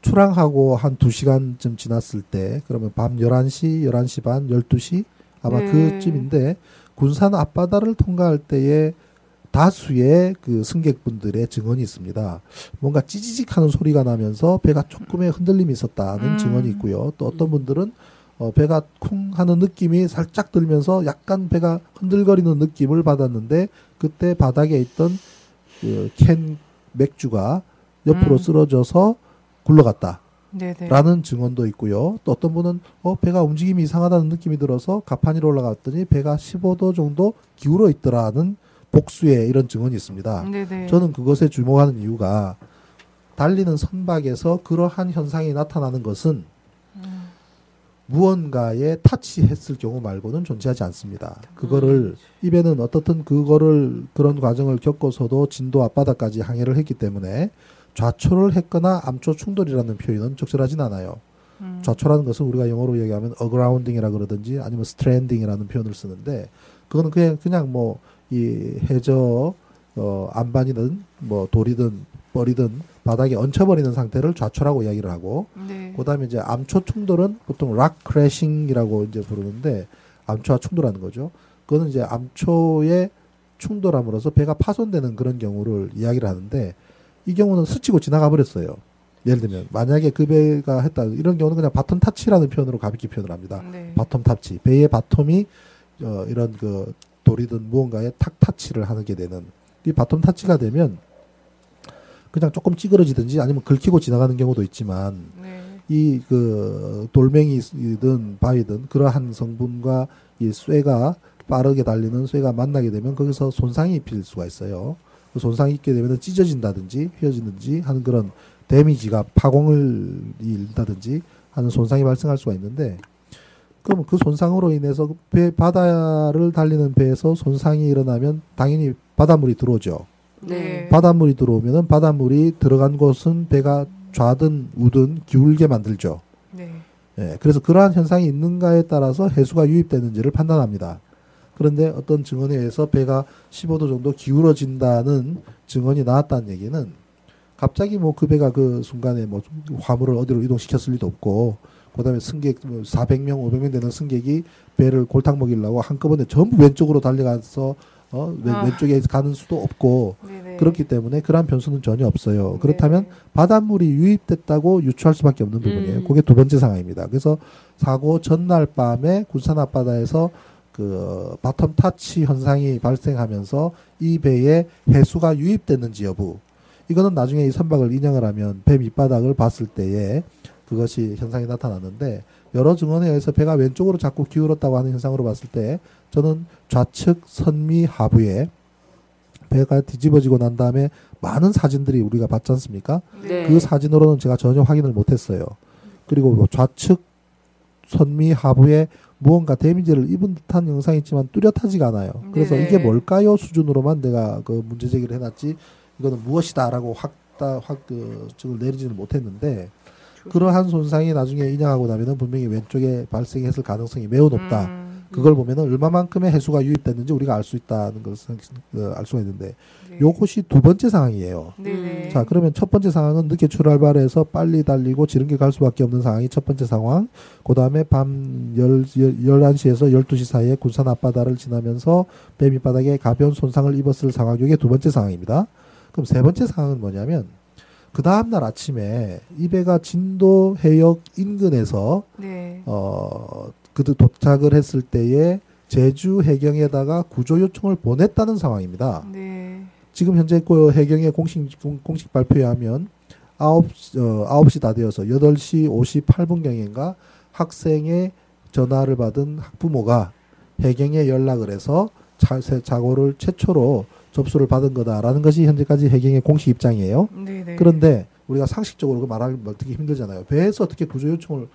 출항하고 한 두시간쯤 지났을 때 그러면 밤 11시, 11시 반, 12시 아마 네. 그쯤인데 군산 앞바다를 통과할 때에 다수의 그 승객분들의 증언이 있습니다. 뭔가 찌지직 하는 소리가 나면서 배가 조금의 흔들림이 있었다는 음. 증언이 있고요. 또 어떤 분들은 어, 배가 쿵 하는 느낌이 살짝 들면서 약간 배가 흔들거리는 느낌을 받았는데 그때 바닥에 있던 그 캔 맥주가 옆으로 음. 쓰러져서 굴러갔다. 네네. 라는 증언도 있고요. 또 어떤 분은 어 배가 움직임이 이상하다는 느낌이 들어서 가판 위로 올라갔더니 배가 15도 정도 기울어 있더라는 복수의 이런 증언이 있습니다. 네네. 저는 그것에 주목하는 이유가 달리는 선박에서 그러한 현상이 나타나는 것은 음. 무언가에 touch했을 경우 말고는 존재하지 않습니다. 그거를 이 배는 어떻든 그거를 그런 과정을 겪어서도 진도 앞바다까지 항해를 했기 때문에 좌초를 했거나 암초 충돌이라는 표현은 적절하진 않아요. 음. 좌초라는 것은 우리가 영어로 얘기하면 agrounding이라 그러든지 아니면 stranding이라는 표현을 쓰는데 그거는 그냥 그냥 뭐 이 해저 어 암반이든 뭐 돌이든 뻘이든 바닥에 얹혀버리는 상태를 좌초라고 이야기를 하고 네. 그다음에 이제 암초 충돌은 보통 rock crashing이라고 이제 부르는데 암초와 충돌하는 거죠. 그거는 이제 암초와 충돌함으로써 배가 파손되는 그런 경우를 이야기를 하는데 이 경우는 스치고 지나가 버렸어요. 예를 들면 만약에 그 배가 했다 이런 경우는 그냥 bottom touch라는 표현으로 가볍게 표현을 합니다. 네. bottom touch 배의 bottom이 어, 이런 그 돌이든 무언가에 탁 touch를 하게 되는 이 bottom touch가 되면 그냥 조금 찌그러지든지 아니면 긁히고 지나가는 경우도 있지만 네. 이그 돌멩이든 바위든 그러한 성분과 이 쇠가 빠르게 달리는 쇠가 만나게 되면 거기서 손상이 입힐 수가 있어요. 그 손상이 있게 되면 찢어진다든지 휘어지든지 하는 그런 damage가 파공을 입다든지 하는 손상이 발생할 수가 있는데 그럼 그 손상으로 인해서 배 바다를 달리는 배에서 손상이 일어나면 당연히 바닷물이 들어오죠. 네. 바닷물이 들어오면은 바닷물이 들어간 곳은 배가 좌든 우든 기울게 만들죠. 네. 예, 그래서 그러한 현상이 있는가에 따라서 해수가 유입되는지를 판단합니다. 그런데 어떤 증언에 의해서 배가 15도 정도 기울어진다는 증언이 나왔다는 얘기는 갑자기 뭐 그 배가 그 순간에 뭐 화물을 어디로 이동시켰을 리도 없고 그다음에 승객 뭐 400명, 500명 되는 승객이 배를 골탕 먹이려고 한꺼번에 전부 왼쪽으로 달려가서 어 왼, 아. 왼쪽에 가는 수도 없고 네네. 그렇기 때문에 그러한 변수는 전혀 없어요. 네. 그렇다면 바닷물이 유입됐다고 유추할 수밖에 없는 부분이에요. 음. 그게 두 번째 상황입니다. 그래서 사고 전날 밤에 군산 앞바다에서 그 bottom touch 현상이 발생하면서 이 배에 해수가 유입됐는지 여부. 이거는 나중에 이 선박을 인양을 하면 배 밑바닥을 봤을 때에 그것이 현상이 나타나는데 여러 증언에 의해서 배가 왼쪽으로 자꾸 기울었다고 하는 현상으로 봤을 때 저는 좌측 선미 하부에 배가 뒤집어지고 난 다음에 많은 사진들이 우리가 봤지 않습니까? 네. 그 사진으로는 제가 전혀 확인을 못했어요. 그리고 뭐 좌측 선미 하부에 무언가 데미지를 입은 듯한 영상이 있지만 뚜렷하지가 않아요. 그래서 네네. 이게 뭘까요 수준으로만 내가 그 문제 제기를 해놨지 이거는 무엇이다라고 확다확그 증을 내리지는 못했는데 그러한 손상이 나중에 인양하고 나면은 분명히 왼쪽에 발생했을 가능성이 매우 높다. 음. 그걸 보면은 얼마만큼의 해수가 유입됐는지 우리가 알 수 있다는 것을 어, 알 수가 있는데 네. 요것이 두 번째 상황이에요. 네네. 자, 그러면 첫 번째 상황은 늦게 출발을 해서 빨리 달리고 지름길 갈 수밖에 없는 상황이 첫 번째 상황. 그 다음에 밤 10, 11시에서 12시 사이에 군산 앞바다를 지나면서 배 밑바닥에 가벼운 손상을 입었을 상황. 이게 두 번째 상황입니다. 그럼 세 번째 상황은 뭐냐면 그 다음날 아침에 이 배가 진도 해역 인근에서 네. 어, 그들 도착을 했을 때에 제주 해경에다가 구조 요청을 보냈다는 상황입니다. 네. 지금 현재 그 해경의 공식 공- 공식 발표에 하면 9, 어, 9시 다 되어서 8시 58분경인가 학생의 전화를 받은 학부모가 해경에 연락을 해서 자, 세- 자고를 최초로 접수를 받은 거다라는 것이 현재까지 해경의 공식 입장이에요. 네네. 그런데 우리가 상식적으로 그 말하기 뭐 힘들잖아요. 배에서 어떻게 구조 요청을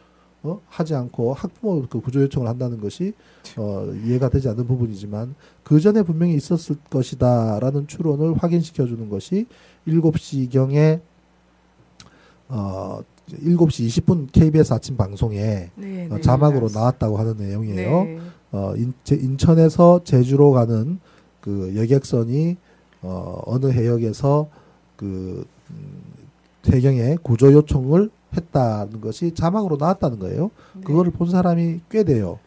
어? 하지 않고 학부모 그 구조 요청을 한다는 것이 어, 이해가 되지 않는 부분이지만 그 전에 분명히 있었을 것이다라는 추론을 확인시켜 주는 것이 7시 경에 어 7시 20분 KBS 아침 방송에 네, 어, 네. 자막으로 나왔다고 하는 내용이에요. 네. 어, 인, 제- 인천에서 제주로 가는 그 여객선이 어, 어느 해역에서 그 음, 해경에 구조 요청을 했다는 것이 자막으로 나왔다는 거예요. 네. 그거를 본 사람이 꽤 돼요.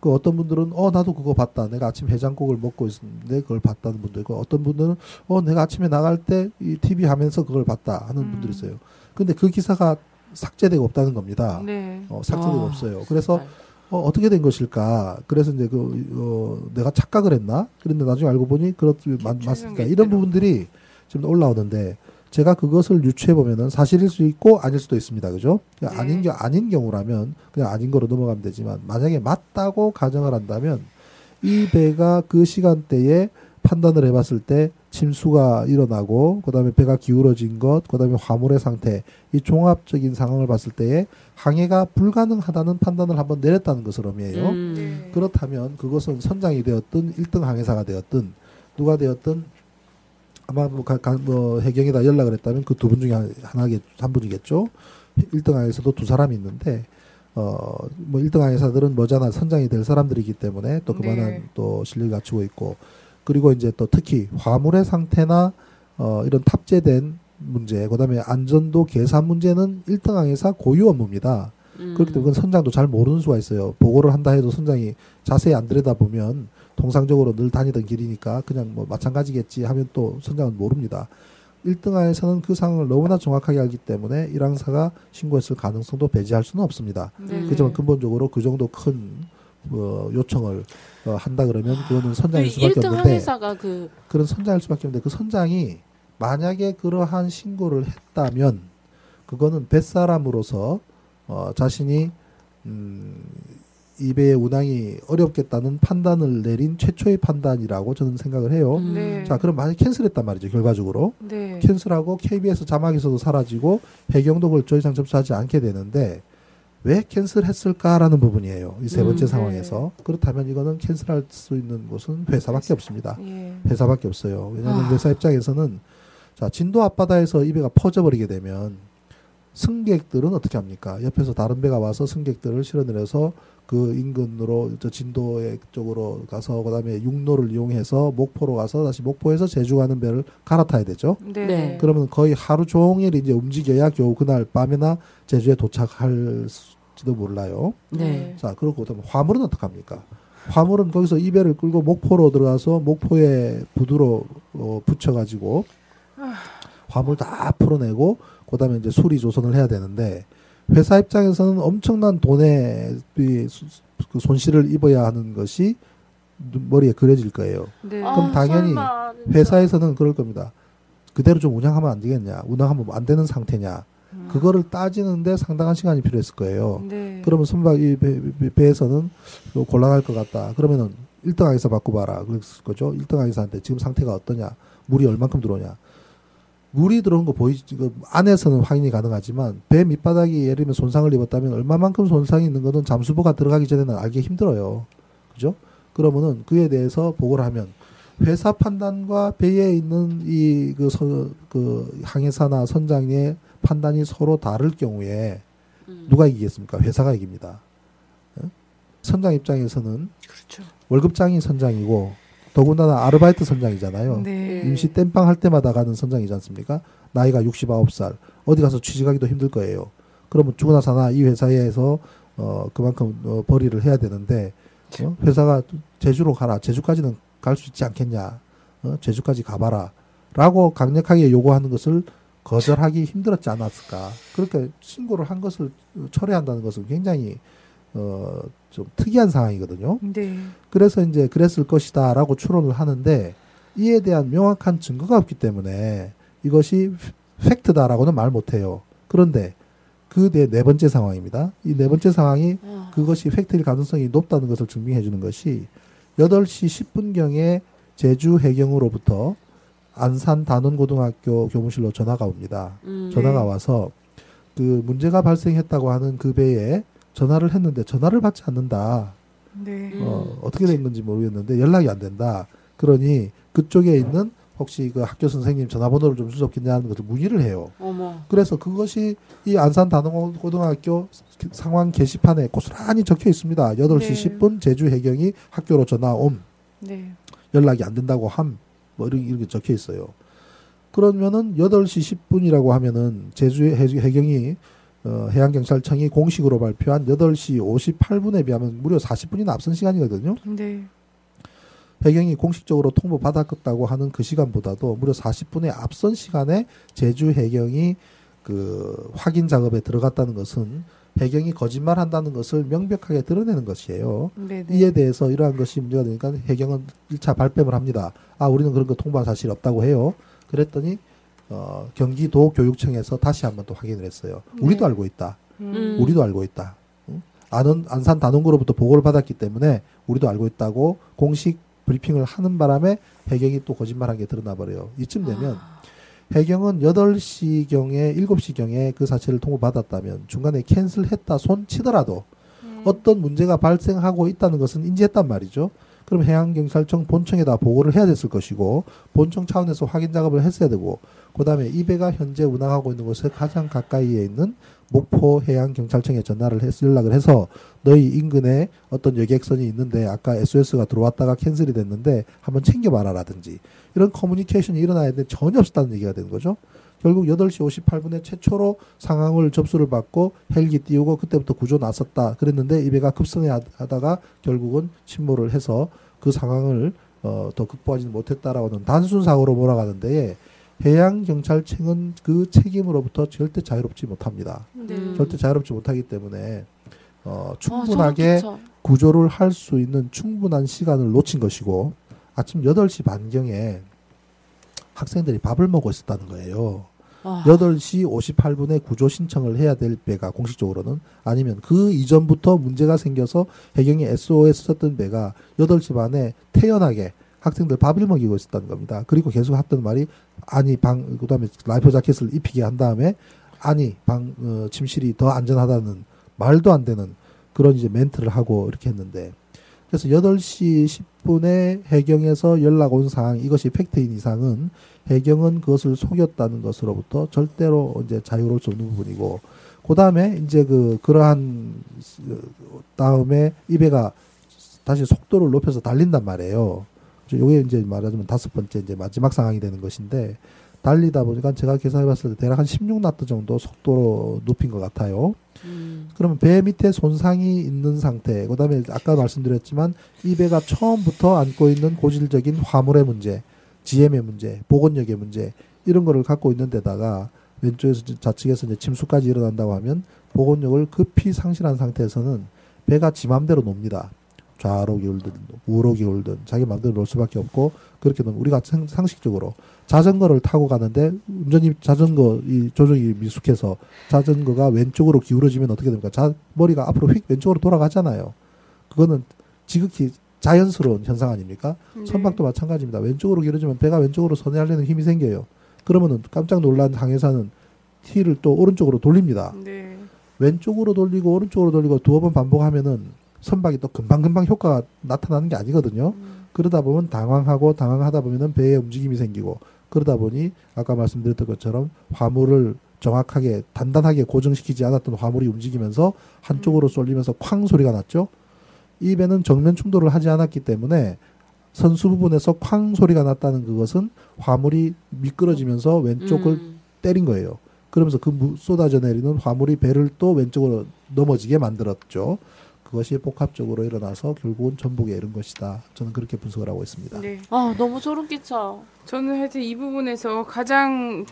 그 어떤 분들은 어 나도 그거 봤다. 내가 아침 해장국을 먹고 있었는데 그걸 봤다는 분도 있고 어떤 분들은 어 내가 아침에 나갈 때 이 TV 하면서 그걸 봤다 하는 음. 분들이 있어요. 근데 그 기사가 삭제되고 없다는 겁니다. 네. 어, 삭제되고 아. 없어요. 그래서 네. 어, 어떻게 된 것일까? 그래서 이제 그, 어, 내가 착각을 했나? 그런데 나중에 알고 보니 그렇지, 맞, 맞으니까 이런. 부분들이 지금 올라오는데 제가 그것을 유추해 보면은 사실일 수 있고 아닐 수도 있습니다. 그죠? 네. 아닌 겨 아닌 경우라면 그냥 아닌 거로 넘어가면 되지만 만약에 맞다고 가정을 한다면 이 배가 그 시간대에 판단을 해봤을 때 침수가 일어나고 그다음에 배가 기울어진 것, 그다음에 화물의 상태 이 종합적인 상황을 봤을 때에 항해가 불가능하다는 판단을 한번 내렸다는 것을 의미해요. 음. 네. 그렇다면 그것은 선장이 되었든 1등 항해사가 되었든 누가 되었든 아마 뭐, 가, 가- 뭐 해경에다 연락을 했다면 그 두 분 중에 한- 하나겠 한 분이겠죠. 1등 항해사도 두 사람이 있는데 어 뭐 1등 항해사들은 뭐잖아 선장이 될 사람들이기 때문에 또 그만한 네. 또 실력이 갖추고 있고 그리고 이제 또 특히 화물의 상태나 어 이런 탑재된 문제 그 다음에 안전도 계산 문제는 1등 항해사 고유 업무입니다. 음. 그렇기 때문에 그건 선장도 잘 모르는 수가 있어요. 보고를 한다 해도 선장이 자세히 안 들여다보면 통상적으로 늘 다니던 길이니까 그냥 뭐 마찬가지겠지 하면 또 선장은 모릅니다. 1등하에서는 그 상황을 너무나 정확하게 알기 때문에 1항사가 신고했을 가능성도 배제할 수는 없습니다. 네. 그렇지만 근본적으로 그 정도 큰 어, 요청을 어, 한다 그러면 그거는 그 선장일 수밖에 1등 없는데 그 그런 선장일 수밖에 없는데 그 선장이 만약에 그러한 신고를 했다면 그거는 뱃사람으로서 어, 자신이 음, 이 배의 운항이 어렵겠다는 판단을 내린 최초의 판단이라고 저는 생각을 해요. 음. 네. 자, 그럼 만약 에 캔슬했단 말이죠. 결과적으로 네. 캔슬하고 KBS 자막에서도 사라지고 해경도 그걸 더 이상 접수하지 않게 되는데 왜 캔슬했을까라는 부분이에요. 이 세 번째 음, 상황에서 그렇다면 이거는 캔슬할 수 있는 곳은 회사밖에 없습니다. 예. 회사밖에 없어요. 왜냐하면 아. 회사 입장에서는 자 진도 앞바다에서 이 배가 퍼져버리게 되면 승객들은 어떻게 합니까? 옆에서 다른 배가 와서 승객들을 실어내려서 그 인근으로 저 진도의 쪽으로 가서 그다음에 육로를 이용해서 목포로 가서 다시 목포에서 제주 가는 배를 갈아타야 되죠. 네. 네. 그러면 거의 하루 종일 이제 움직여야 겨우 그날 밤에나 제주에 도착할지도 몰라요. 네. 자, 그렇고 그다음에 화물은 어떡합니까? 화물은 거기서 이 배를 끌고 목포로 들어가서 목포에 부두로 어, 붙여가지고 화물 다 풀어내고 그다음에 이제 수리 조선을 해야 되는데 회사 입장에서는 엄청난 돈의 그 손실을 입어야 하는 것이 눈- 머리에 그려질 거예요. 네. 그럼 아, 당연히 설마. 회사에서는 그럴 겁니다. 그대로 좀 운영하면 안 되겠냐? 운항하면 안 되는 상태냐? 음. 그거를 따지는데 상당한 시간이 필요했을 거예요. 네. 그러면 선박 이 배, 배, 에서는 곤란할 것 같다. 그러면은 1등 항해사 바꿔봐라. 그랬을 거죠. 1등 항해사한테 지금 상태가 어떠냐, 물이 얼만큼 들어오냐. 물이 들어온 거 보이지, 그 안에서는 확인이 가능하지만 배 밑바닥이 예를 들면 손상을 입었다면 얼마만큼 손상이 있는 거는 잠수부가 들어가기 전에는 알기 힘들어요. 그죠? 그러면은 그에 대해서 보고를 하면 회사 판단과 배에 있는 이그 그 항해사나 선장의 판단이 서로 다를 경우에 음. 누가 이기겠습니까? 회사가 이깁니다. 예? 선장 입장에서는 그렇죠. 월급장이 선장이고 더군다나 아르바이트 선장이잖아요. 네. 임시 땜빵 할 때마다 가는 선장이지 않습니까? 나이가 69살. 어디 가서 취직하기도 힘들 거예요. 그러면 죽으나 사나 이 회사에서 어 그만큼 어, 벌이를 해야 되는데 어? 회사가 제주로 가라. 제주까지는 갈 수 있지 않겠냐. 어? 제주까지 가봐라. 라고 강력하게 요구하는 것을 거절하기 힘들었지 않았을까. 그러니까 신고를 한 것을 철회한다는 것은 굉장히 어, 좀 특이한 상황이거든요. 네. 그래서 이제 그랬을 것이다라고 추론을 하는데 이에 대한 명확한 증거가 없기 때문에 이것이 팩트다라고는 말 못해요. 그런데 그네 번째 상황입니다. 이 네 번째 상황이 아. 그것이 팩트일 가능성이 높다는 것을 증명해 주는 것이 8시 10분경에 제주 해경으로부터 안산 단원고등학교 교무실로 전화가 옵니다. 음. 전화가 네. 와서 그 문제가 발생했다고 하는 그 배에 전화를 했는데 전화를 받지 않는다. 네. 음. 어, 어떻게 된 건지 모르겠는데 연락이 안 된다. 그러니 그쪽에 있는 혹시 그 학교 선생님 전화번호를 좀 주셨겠냐는 것을 문의를 해요. 어머. 그래서 그것이 이 안산 단원고등학교 상황 게시판에 고스란히 적혀 있습니다. 8시 네. 10분 제주 해경이 학교로 전화 옴. 네. 연락이 안 된다고 함. 뭐 이렇게, 이렇게 적혀 있어요. 그러면은 8시 10분이라고 하면은 제주 해- 해경이 어, 해양경찰청이 공식으로 발표한 8시 58분에 비하면 무려 40분이나 앞선 시간이거든요. 네. 해경이 공식적으로 통보 받았다고 하는 그 시간보다도 무려 40분의 앞선 시간에 제주 해경이 그 확인 작업에 들어갔다는 것은 해경이 거짓말한다는 것을 명백하게 드러내는 것이에요. 네. 네. 이에 대해서 이러한 것이 문제가 되니까 해경은 1차 발뺌을 합니다. 아, 우리는 그런 거 통보한 사실이 없다고 해요. 그랬더니 어, 경기도 교육청에서 다시 한번 또 확인을 했어요. 우리도 네. 알고 있다. 음. 우리도 알고 있다. 응? 안은 안산 단원구로부터 보고를 받았기 때문에 우리도 알고 있다고 공식 브리핑을 하는 바람에 해경이 또 거짓말한 게 드러나 버려요. 이쯤 되면 해경은 8시경에 7시경에 그 사실을 통보받았다면 중간에 캔슬했다 손 치더라도 어떤 문제가 발생하고 있다는 것은 인지했단 말이죠. 그럼 해양경찰청 본청에다 보고를 해야 됐을 것이고 본청 차원에서 확인 작업을 했어야 되고 그다음에 이 배가 현재 운항하고 있는 곳에 가장 가까이에 있는 목포 해양경찰청에 전화를 해서 연락을 해서 너희 인근에 어떤 여객선이 있는데 아까 SOS가 들어왔다가 캔슬이 됐는데 한번 챙겨봐라라든지 이런 커뮤니케이션이 일어나야 되는데 전혀 없었다는 얘기가 되는 거죠. 결국 8시 58분에 최초로 상황을 접수를 받고 헬기 띄우고 그때부터 구조 나섰다 그랬는데 이 배가 급선회 하다가 결국은 침몰을 해서 그 상황을 어, 더 극복하지는 못했다라고는 단순 사고로 몰아가는데 해양 경찰청은 그 책임으로부터 절대 자유롭지 못합니다. 네. 음. 절대 자유롭지 못하기 때문에 어, 아, 충분하게 끼쳐. 구조를 할 수 있는 충분한 시간을 놓친 것이고 아침 8시 반경에 학생들이 밥을 먹고 있었다는 거예요. 아, 8시 58분에 구조 신청을 해야 될 배가 공식적으로는 아니면 그 이전부터 문제가 생겨서 해경이 SOS 썼던 배가 8시 반에 태연하게 학생들 밥을 먹이고 있었다는 겁니다. 그리고 계속 했던 말이 아니 방 그다음에 life jacket을 입히게 한 다음에 아니 방 어, 침실이 더 안전하다는 말도 안 되는 그런 이제 멘트를 하고 이렇게 했는데 그래서 8시 10분에 해경에서 연락 온 사항 이것이 팩트인 이상은 해경은 그것을 속였다는 것으로부터 절대로 이제 자유로울 수 없는 부분이고 그 다음에 이제 그 그러한 어, 다음에 이 배가 다시 속도를 높여서 달린단 말이에요. 요게 이제 말하자면 다섯 번째 이제 마지막 상황이 되는 것인데 달리다 보니까 제가 계산해봤을 때 대략 한 16나트 정도 속도로 높인 것 같아요. 음. 그러면 배 밑에 손상이 있는 상태, 그 다음에 아까 말씀드렸지만 이 배가 처음부터 안고 있는 고질적인 화물의 문제, GM의 문제, 보건력의 문제, 이런 거를 갖고 있는 데다가 왼쪽에서 좌측에서 이제 침수까지 일어난다고 하면 보건력을 급히 상실한 상태에서는 배가 지 맘대로 놉니다. 좌로 기울든 우로 기울든 자기 맘대로 놀 수밖에 없고 그렇게 되면 우리가 상- 상식적으로 자전거를 타고 가는데 운전이 자전거 이 조종이 미숙해서 자전거가 왼쪽으로 기울어지면 어떻게 됩니까? 자, 머리가 앞으로 휙 왼쪽으로 돌아가잖아요. 그거는 지극히 자연스러운 현상 아닙니까? 네. 선박도 마찬가지입니다. 왼쪽으로 기울어지면 배가 왼쪽으로 선회하려는 힘이 생겨요. 그러면은 깜짝 놀란 항해사는 티를 또 오른쪽으로 돌립니다. 네. 왼쪽으로 돌리고 오른쪽으로 돌리고 두어 번 반복하면은 선박이 또 금방금방 효과가 나타나는 게 아니거든요. 그러다 보면 당황하고 당황하다 보면은 배에 움직임이 생기고 그러다 보니 아까 말씀드렸던 것처럼 화물을 정확하게 단단하게 고정시키지 않았던 화물이 움직이면서 한쪽으로 쏠리면서 쾅 소리가 났죠. 이 배는 정면 충돌을 하지 않았기 때문에 선수 부분에서 쾅 소리가 났다는 그것은 화물이 미끄러지면서 왼쪽을 음. 때린 거예요. 그러면서 그 무- 쏟아져 내리는 화물이 배를 또 왼쪽으로 넘어지게 만들었죠. 그것이 복합적으로 일어나서 결국은 전복에 이른 것이다. 저는 그렇게 분석을 하고 있습니다. 네. 아 너무 소름 끼쳐. 저는 하여튼 이 부분에서 가장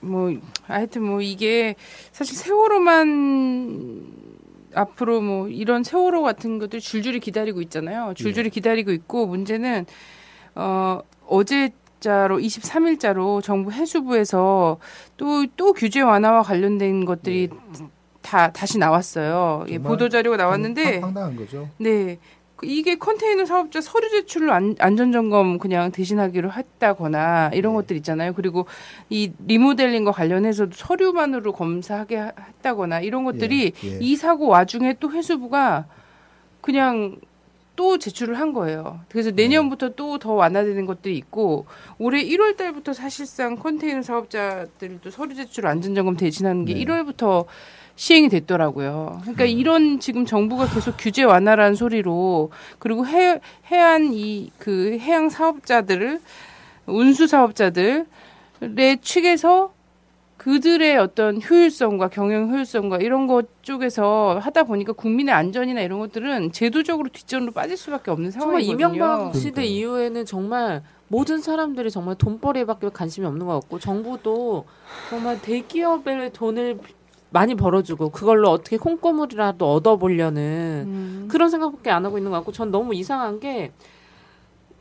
뭐 하여튼 뭐 이게 사실 세월호만 앞으로 뭐 이런 세월호 같은 것들 줄줄이 기다리고 있잖아요. 줄줄이 기다리고 있고 문제는 어 어제 자로 23일자로 정부 해수부에서 또또 규제 완화와 관련된 것들이 다 다시 나왔어요. 예, 보도 자료가 나왔는데 황- 황당한 거죠. 네. 그 이게 컨테이너 사업자 서류 제출로 안, 안전점검 그냥 대신하기로 했다거나 이런 네. 것들 있잖아요. 그리고 이 리모델링과 관련해서도 서류만으로 검사하게 하- 했다거나 이런 것들이 예, 예. 이 사고 와중에 또 회수부가 그냥 또 제출을 한 거예요. 그래서 네. 내년부터 또더 완화되는 것들이 있고 올해 1월 달부터 사실상 컨테이너 사업자들도 서류 제출 안전점검 대신하는 게 네. 1월부터 시행이 됐더라고요. 그러니까 이런 지금 정부가 계속 규제 완화라는 소리로 그리고 해, 해안 이 그 해양 사업자들을 운수 사업자들의 측에서 그들의 어떤 효율성과 경영 효율성과 이런 것 쪽에서 하다 보니까 국민의 안전이나 이런 것들은 제도적으로 뒷전으로 빠질 수밖에 없는 정말 상황이거든요. 이명박 시대. 이후에는 정말 모든 사람들이 정말 돈벌이밖에 관심이 없는 것 같고 정부도 정말 대기업에 돈을 많이 벌어주고 그걸로 어떻게 콩고물이라도 얻어보려는 음. 그런 생각밖에 안 하고 있는 것 같고 전 너무 이상한 게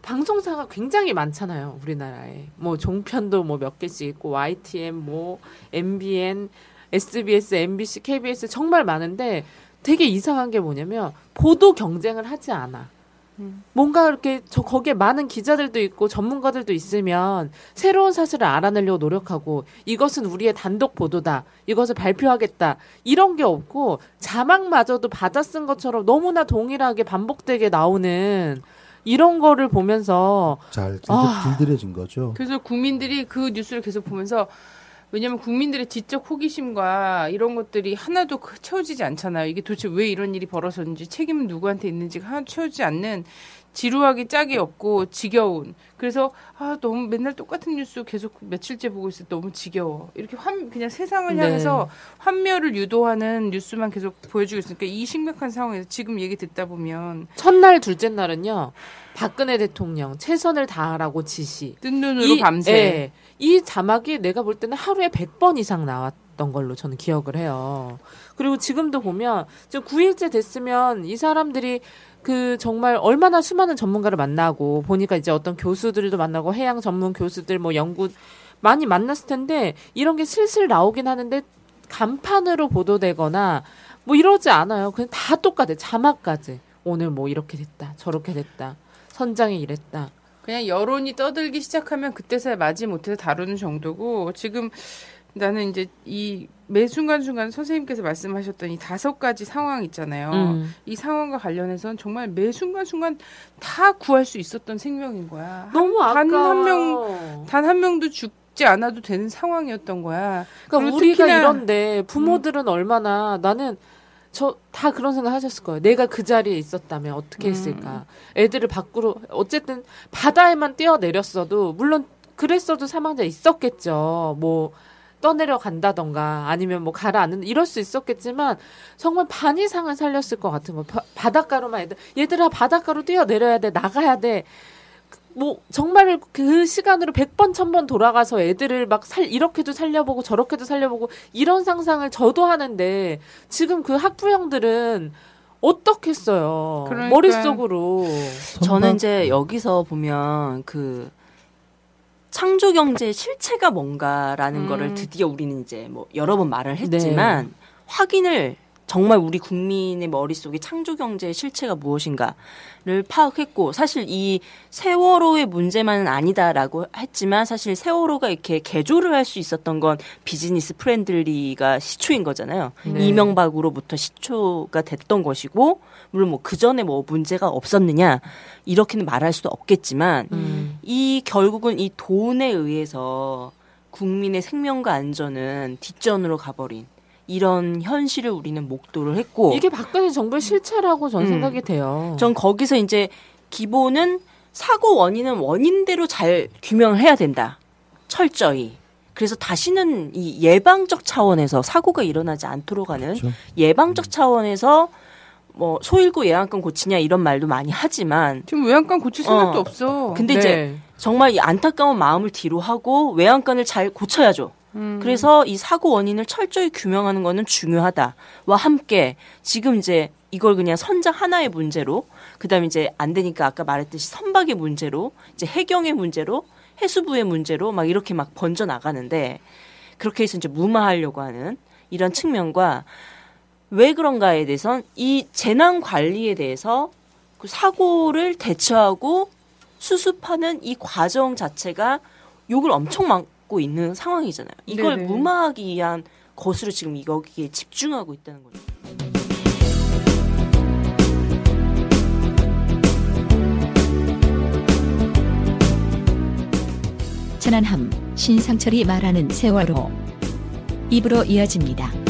방송사가 굉장히 많잖아요. 우리나라에. 뭐 종편도 뭐 몇 개씩 있고 YTN 뭐 MBN, SBS, MBC, KBS 정말 많은데 되게 이상한 게 뭐냐면 보도 경쟁을 하지 않아. 뭔가 이렇게 저 거기에 많은 기자들도 있고 전문가들도 있으면 새로운 사실을 알아내려고 노력하고 이것은 우리의 단독 보도다. 이것을 발표하겠다. 이런 게 없고 자막마저도 받아 쓴 것처럼 너무나 동일하게 반복되게 나오는 이런 거를 보면서 잘 길들, 아. 길들여진 거죠. 그래서 국민들이 그 뉴스를 계속 보면서 왜냐하면 국민들의 지적 호기심과 이런 것들이 하나도 그- 채워지지 않잖아요. 이게 도대체 왜 이런 일이 벌어졌는지 책임은 누구한테 있는지가 하나 채워지지 않는 지루하기 짝이 없고 지겨운. 그래서 아 너무 맨날 똑같은 뉴스 계속 며칠째 보고 있어 너무 지겨워. 이렇게 환 그냥 세상을 네. 향해서 환멸을 유도하는 뉴스만 계속 보여주고 있으니까 이 심각한 상황에서 지금 얘기 듣다 보면 첫날 둘째 날은요. 박근혜 대통령 최선을 다하라고 지시. 뜬 눈으로 밤새 예, 이 자막이 내가 볼 때는 하루에 100번 이상 나왔던 걸로 저는 기억을 해요. 그리고 지금도 보면 지금 9일째 됐으면 이 사람들이 그 정말 얼마나 수많은 전문가를 만나고 보니까 이제 어떤 교수들도 만나고 해양 전문 교수들 뭐 연구 많이 만났을 텐데 이런 게 슬슬 나오긴 하는데 간판으로 보도되거나 뭐 이러지 않아요. 그냥 다 똑같아. 자막까지. 오늘 뭐 이렇게 됐다. 저렇게 됐다. 선장이 이랬다. 그냥 여론이 떠들기 시작하면 그때서야 맞이 못해서 다루는 정도고 지금 나는 이제 이 매 순간순간 선생님께서 말씀하셨던 이 다섯 가지 상황 있잖아요. 음. 이 상황과 관련해서는 정말 매 순간순간 다 구할 수 있었던 생명인 거야. 너무 단 아까워. 한 명, 단 한 명도 죽지 않아도 되는 상황이었던 거야. 그러니까 우리가 음. 이런데 부모들은 얼마나 나는 저 다 그런 생각 하셨을 거예요. 내가 그 자리에 있었다면 어떻게 음. 했을까? 애들을 밖으로 어쨌든 바다에만 뛰어내렸어도 물론 그랬어도 사망자 있었겠죠. 뭐 떠내려 간다던가 아니면 뭐 가라앉는 이럴 수 있었겠지만 정말 반 이상은 살렸을 것 같은 거. 바, 바닷가로만 애들 얘들아 바닷가로 뛰어내려야 돼 나가야 돼. 뭐 정말 그 시간으로 100번 1000번 돌아가서 애들을 막 살 이렇게도 살려보고 저렇게도 살려보고 이런 상상을 저도 하는데 지금 그 학부형들은 어떻겠어요. 그러니까. 머릿속으로 저는 이제 여기서 보면 그 창조 경제의 실체가 뭔가라는 음. 거를 드디어 우리는 이제 뭐 여러 번 말을 했지만 확인을 정말 우리 국민의 머릿속에 창조 경제의 실체가 무엇인가를 파악했고 사실 이 세월호의 문제만은 아니다라고 했지만 사실 세월호가 이렇게 개조를 할 수 있었던 건 business friendly가 시초인 거잖아요. 네. 이명박으로부터 시초가 됐던 것이고 물론 뭐 그 전에 뭐 문제가 없었느냐 이렇게는 말할 수도 없겠지만 음. 이 결국은 이 돈에 의해서 국민의 생명과 안전은 뒷전으로 가버린 이런 현실을 우리는 목도를 했고 이게 박근혜 정부의 실체라고 전 음. 생각이 돼요. 전 거기서 이제 기본은 사고 원인은 원인대로 잘 규명을 해야 된다. 철저히. 그래서 다시는 이 예방적 차원에서 사고가 일어나지 않도록 하는 그렇죠. 예방적 차원에서 뭐 소일구 예안건 고치냐 이런 말도 많이 하지만 지금 외양간 고칠 생각도 어. 없어. 근데 네. 이제 정말 이 안타까운 마음을 뒤로 하고 외양간을 잘 고쳐야죠. 음. 그래서 이 사고 원인을 철저히 규명하는 거는 중요하다와 함께 지금 이제 이걸 그냥 선장 하나의 문제로 그다음에 이제 안 되니까 아까 말했듯이 선박의 문제로 이제 해경의 문제로 해수부의 문제로 막 이렇게 막 번져 나가는데 그렇게 해서 이제 무마하려고 하는 이런 측면과 왜 그런가에 대해선 이 재난 관리에 대해서 그 사고를 대처하고 수습하는 이 과정 자체가 욕을 엄청 먹고 있는 상황이잖아요. 이걸 네네. 무마하기 위한 것으로 지금 여기에 집중하고 있다는 거죠. 천안함 신상철이 말하는 세월호 입으로 이어집니다.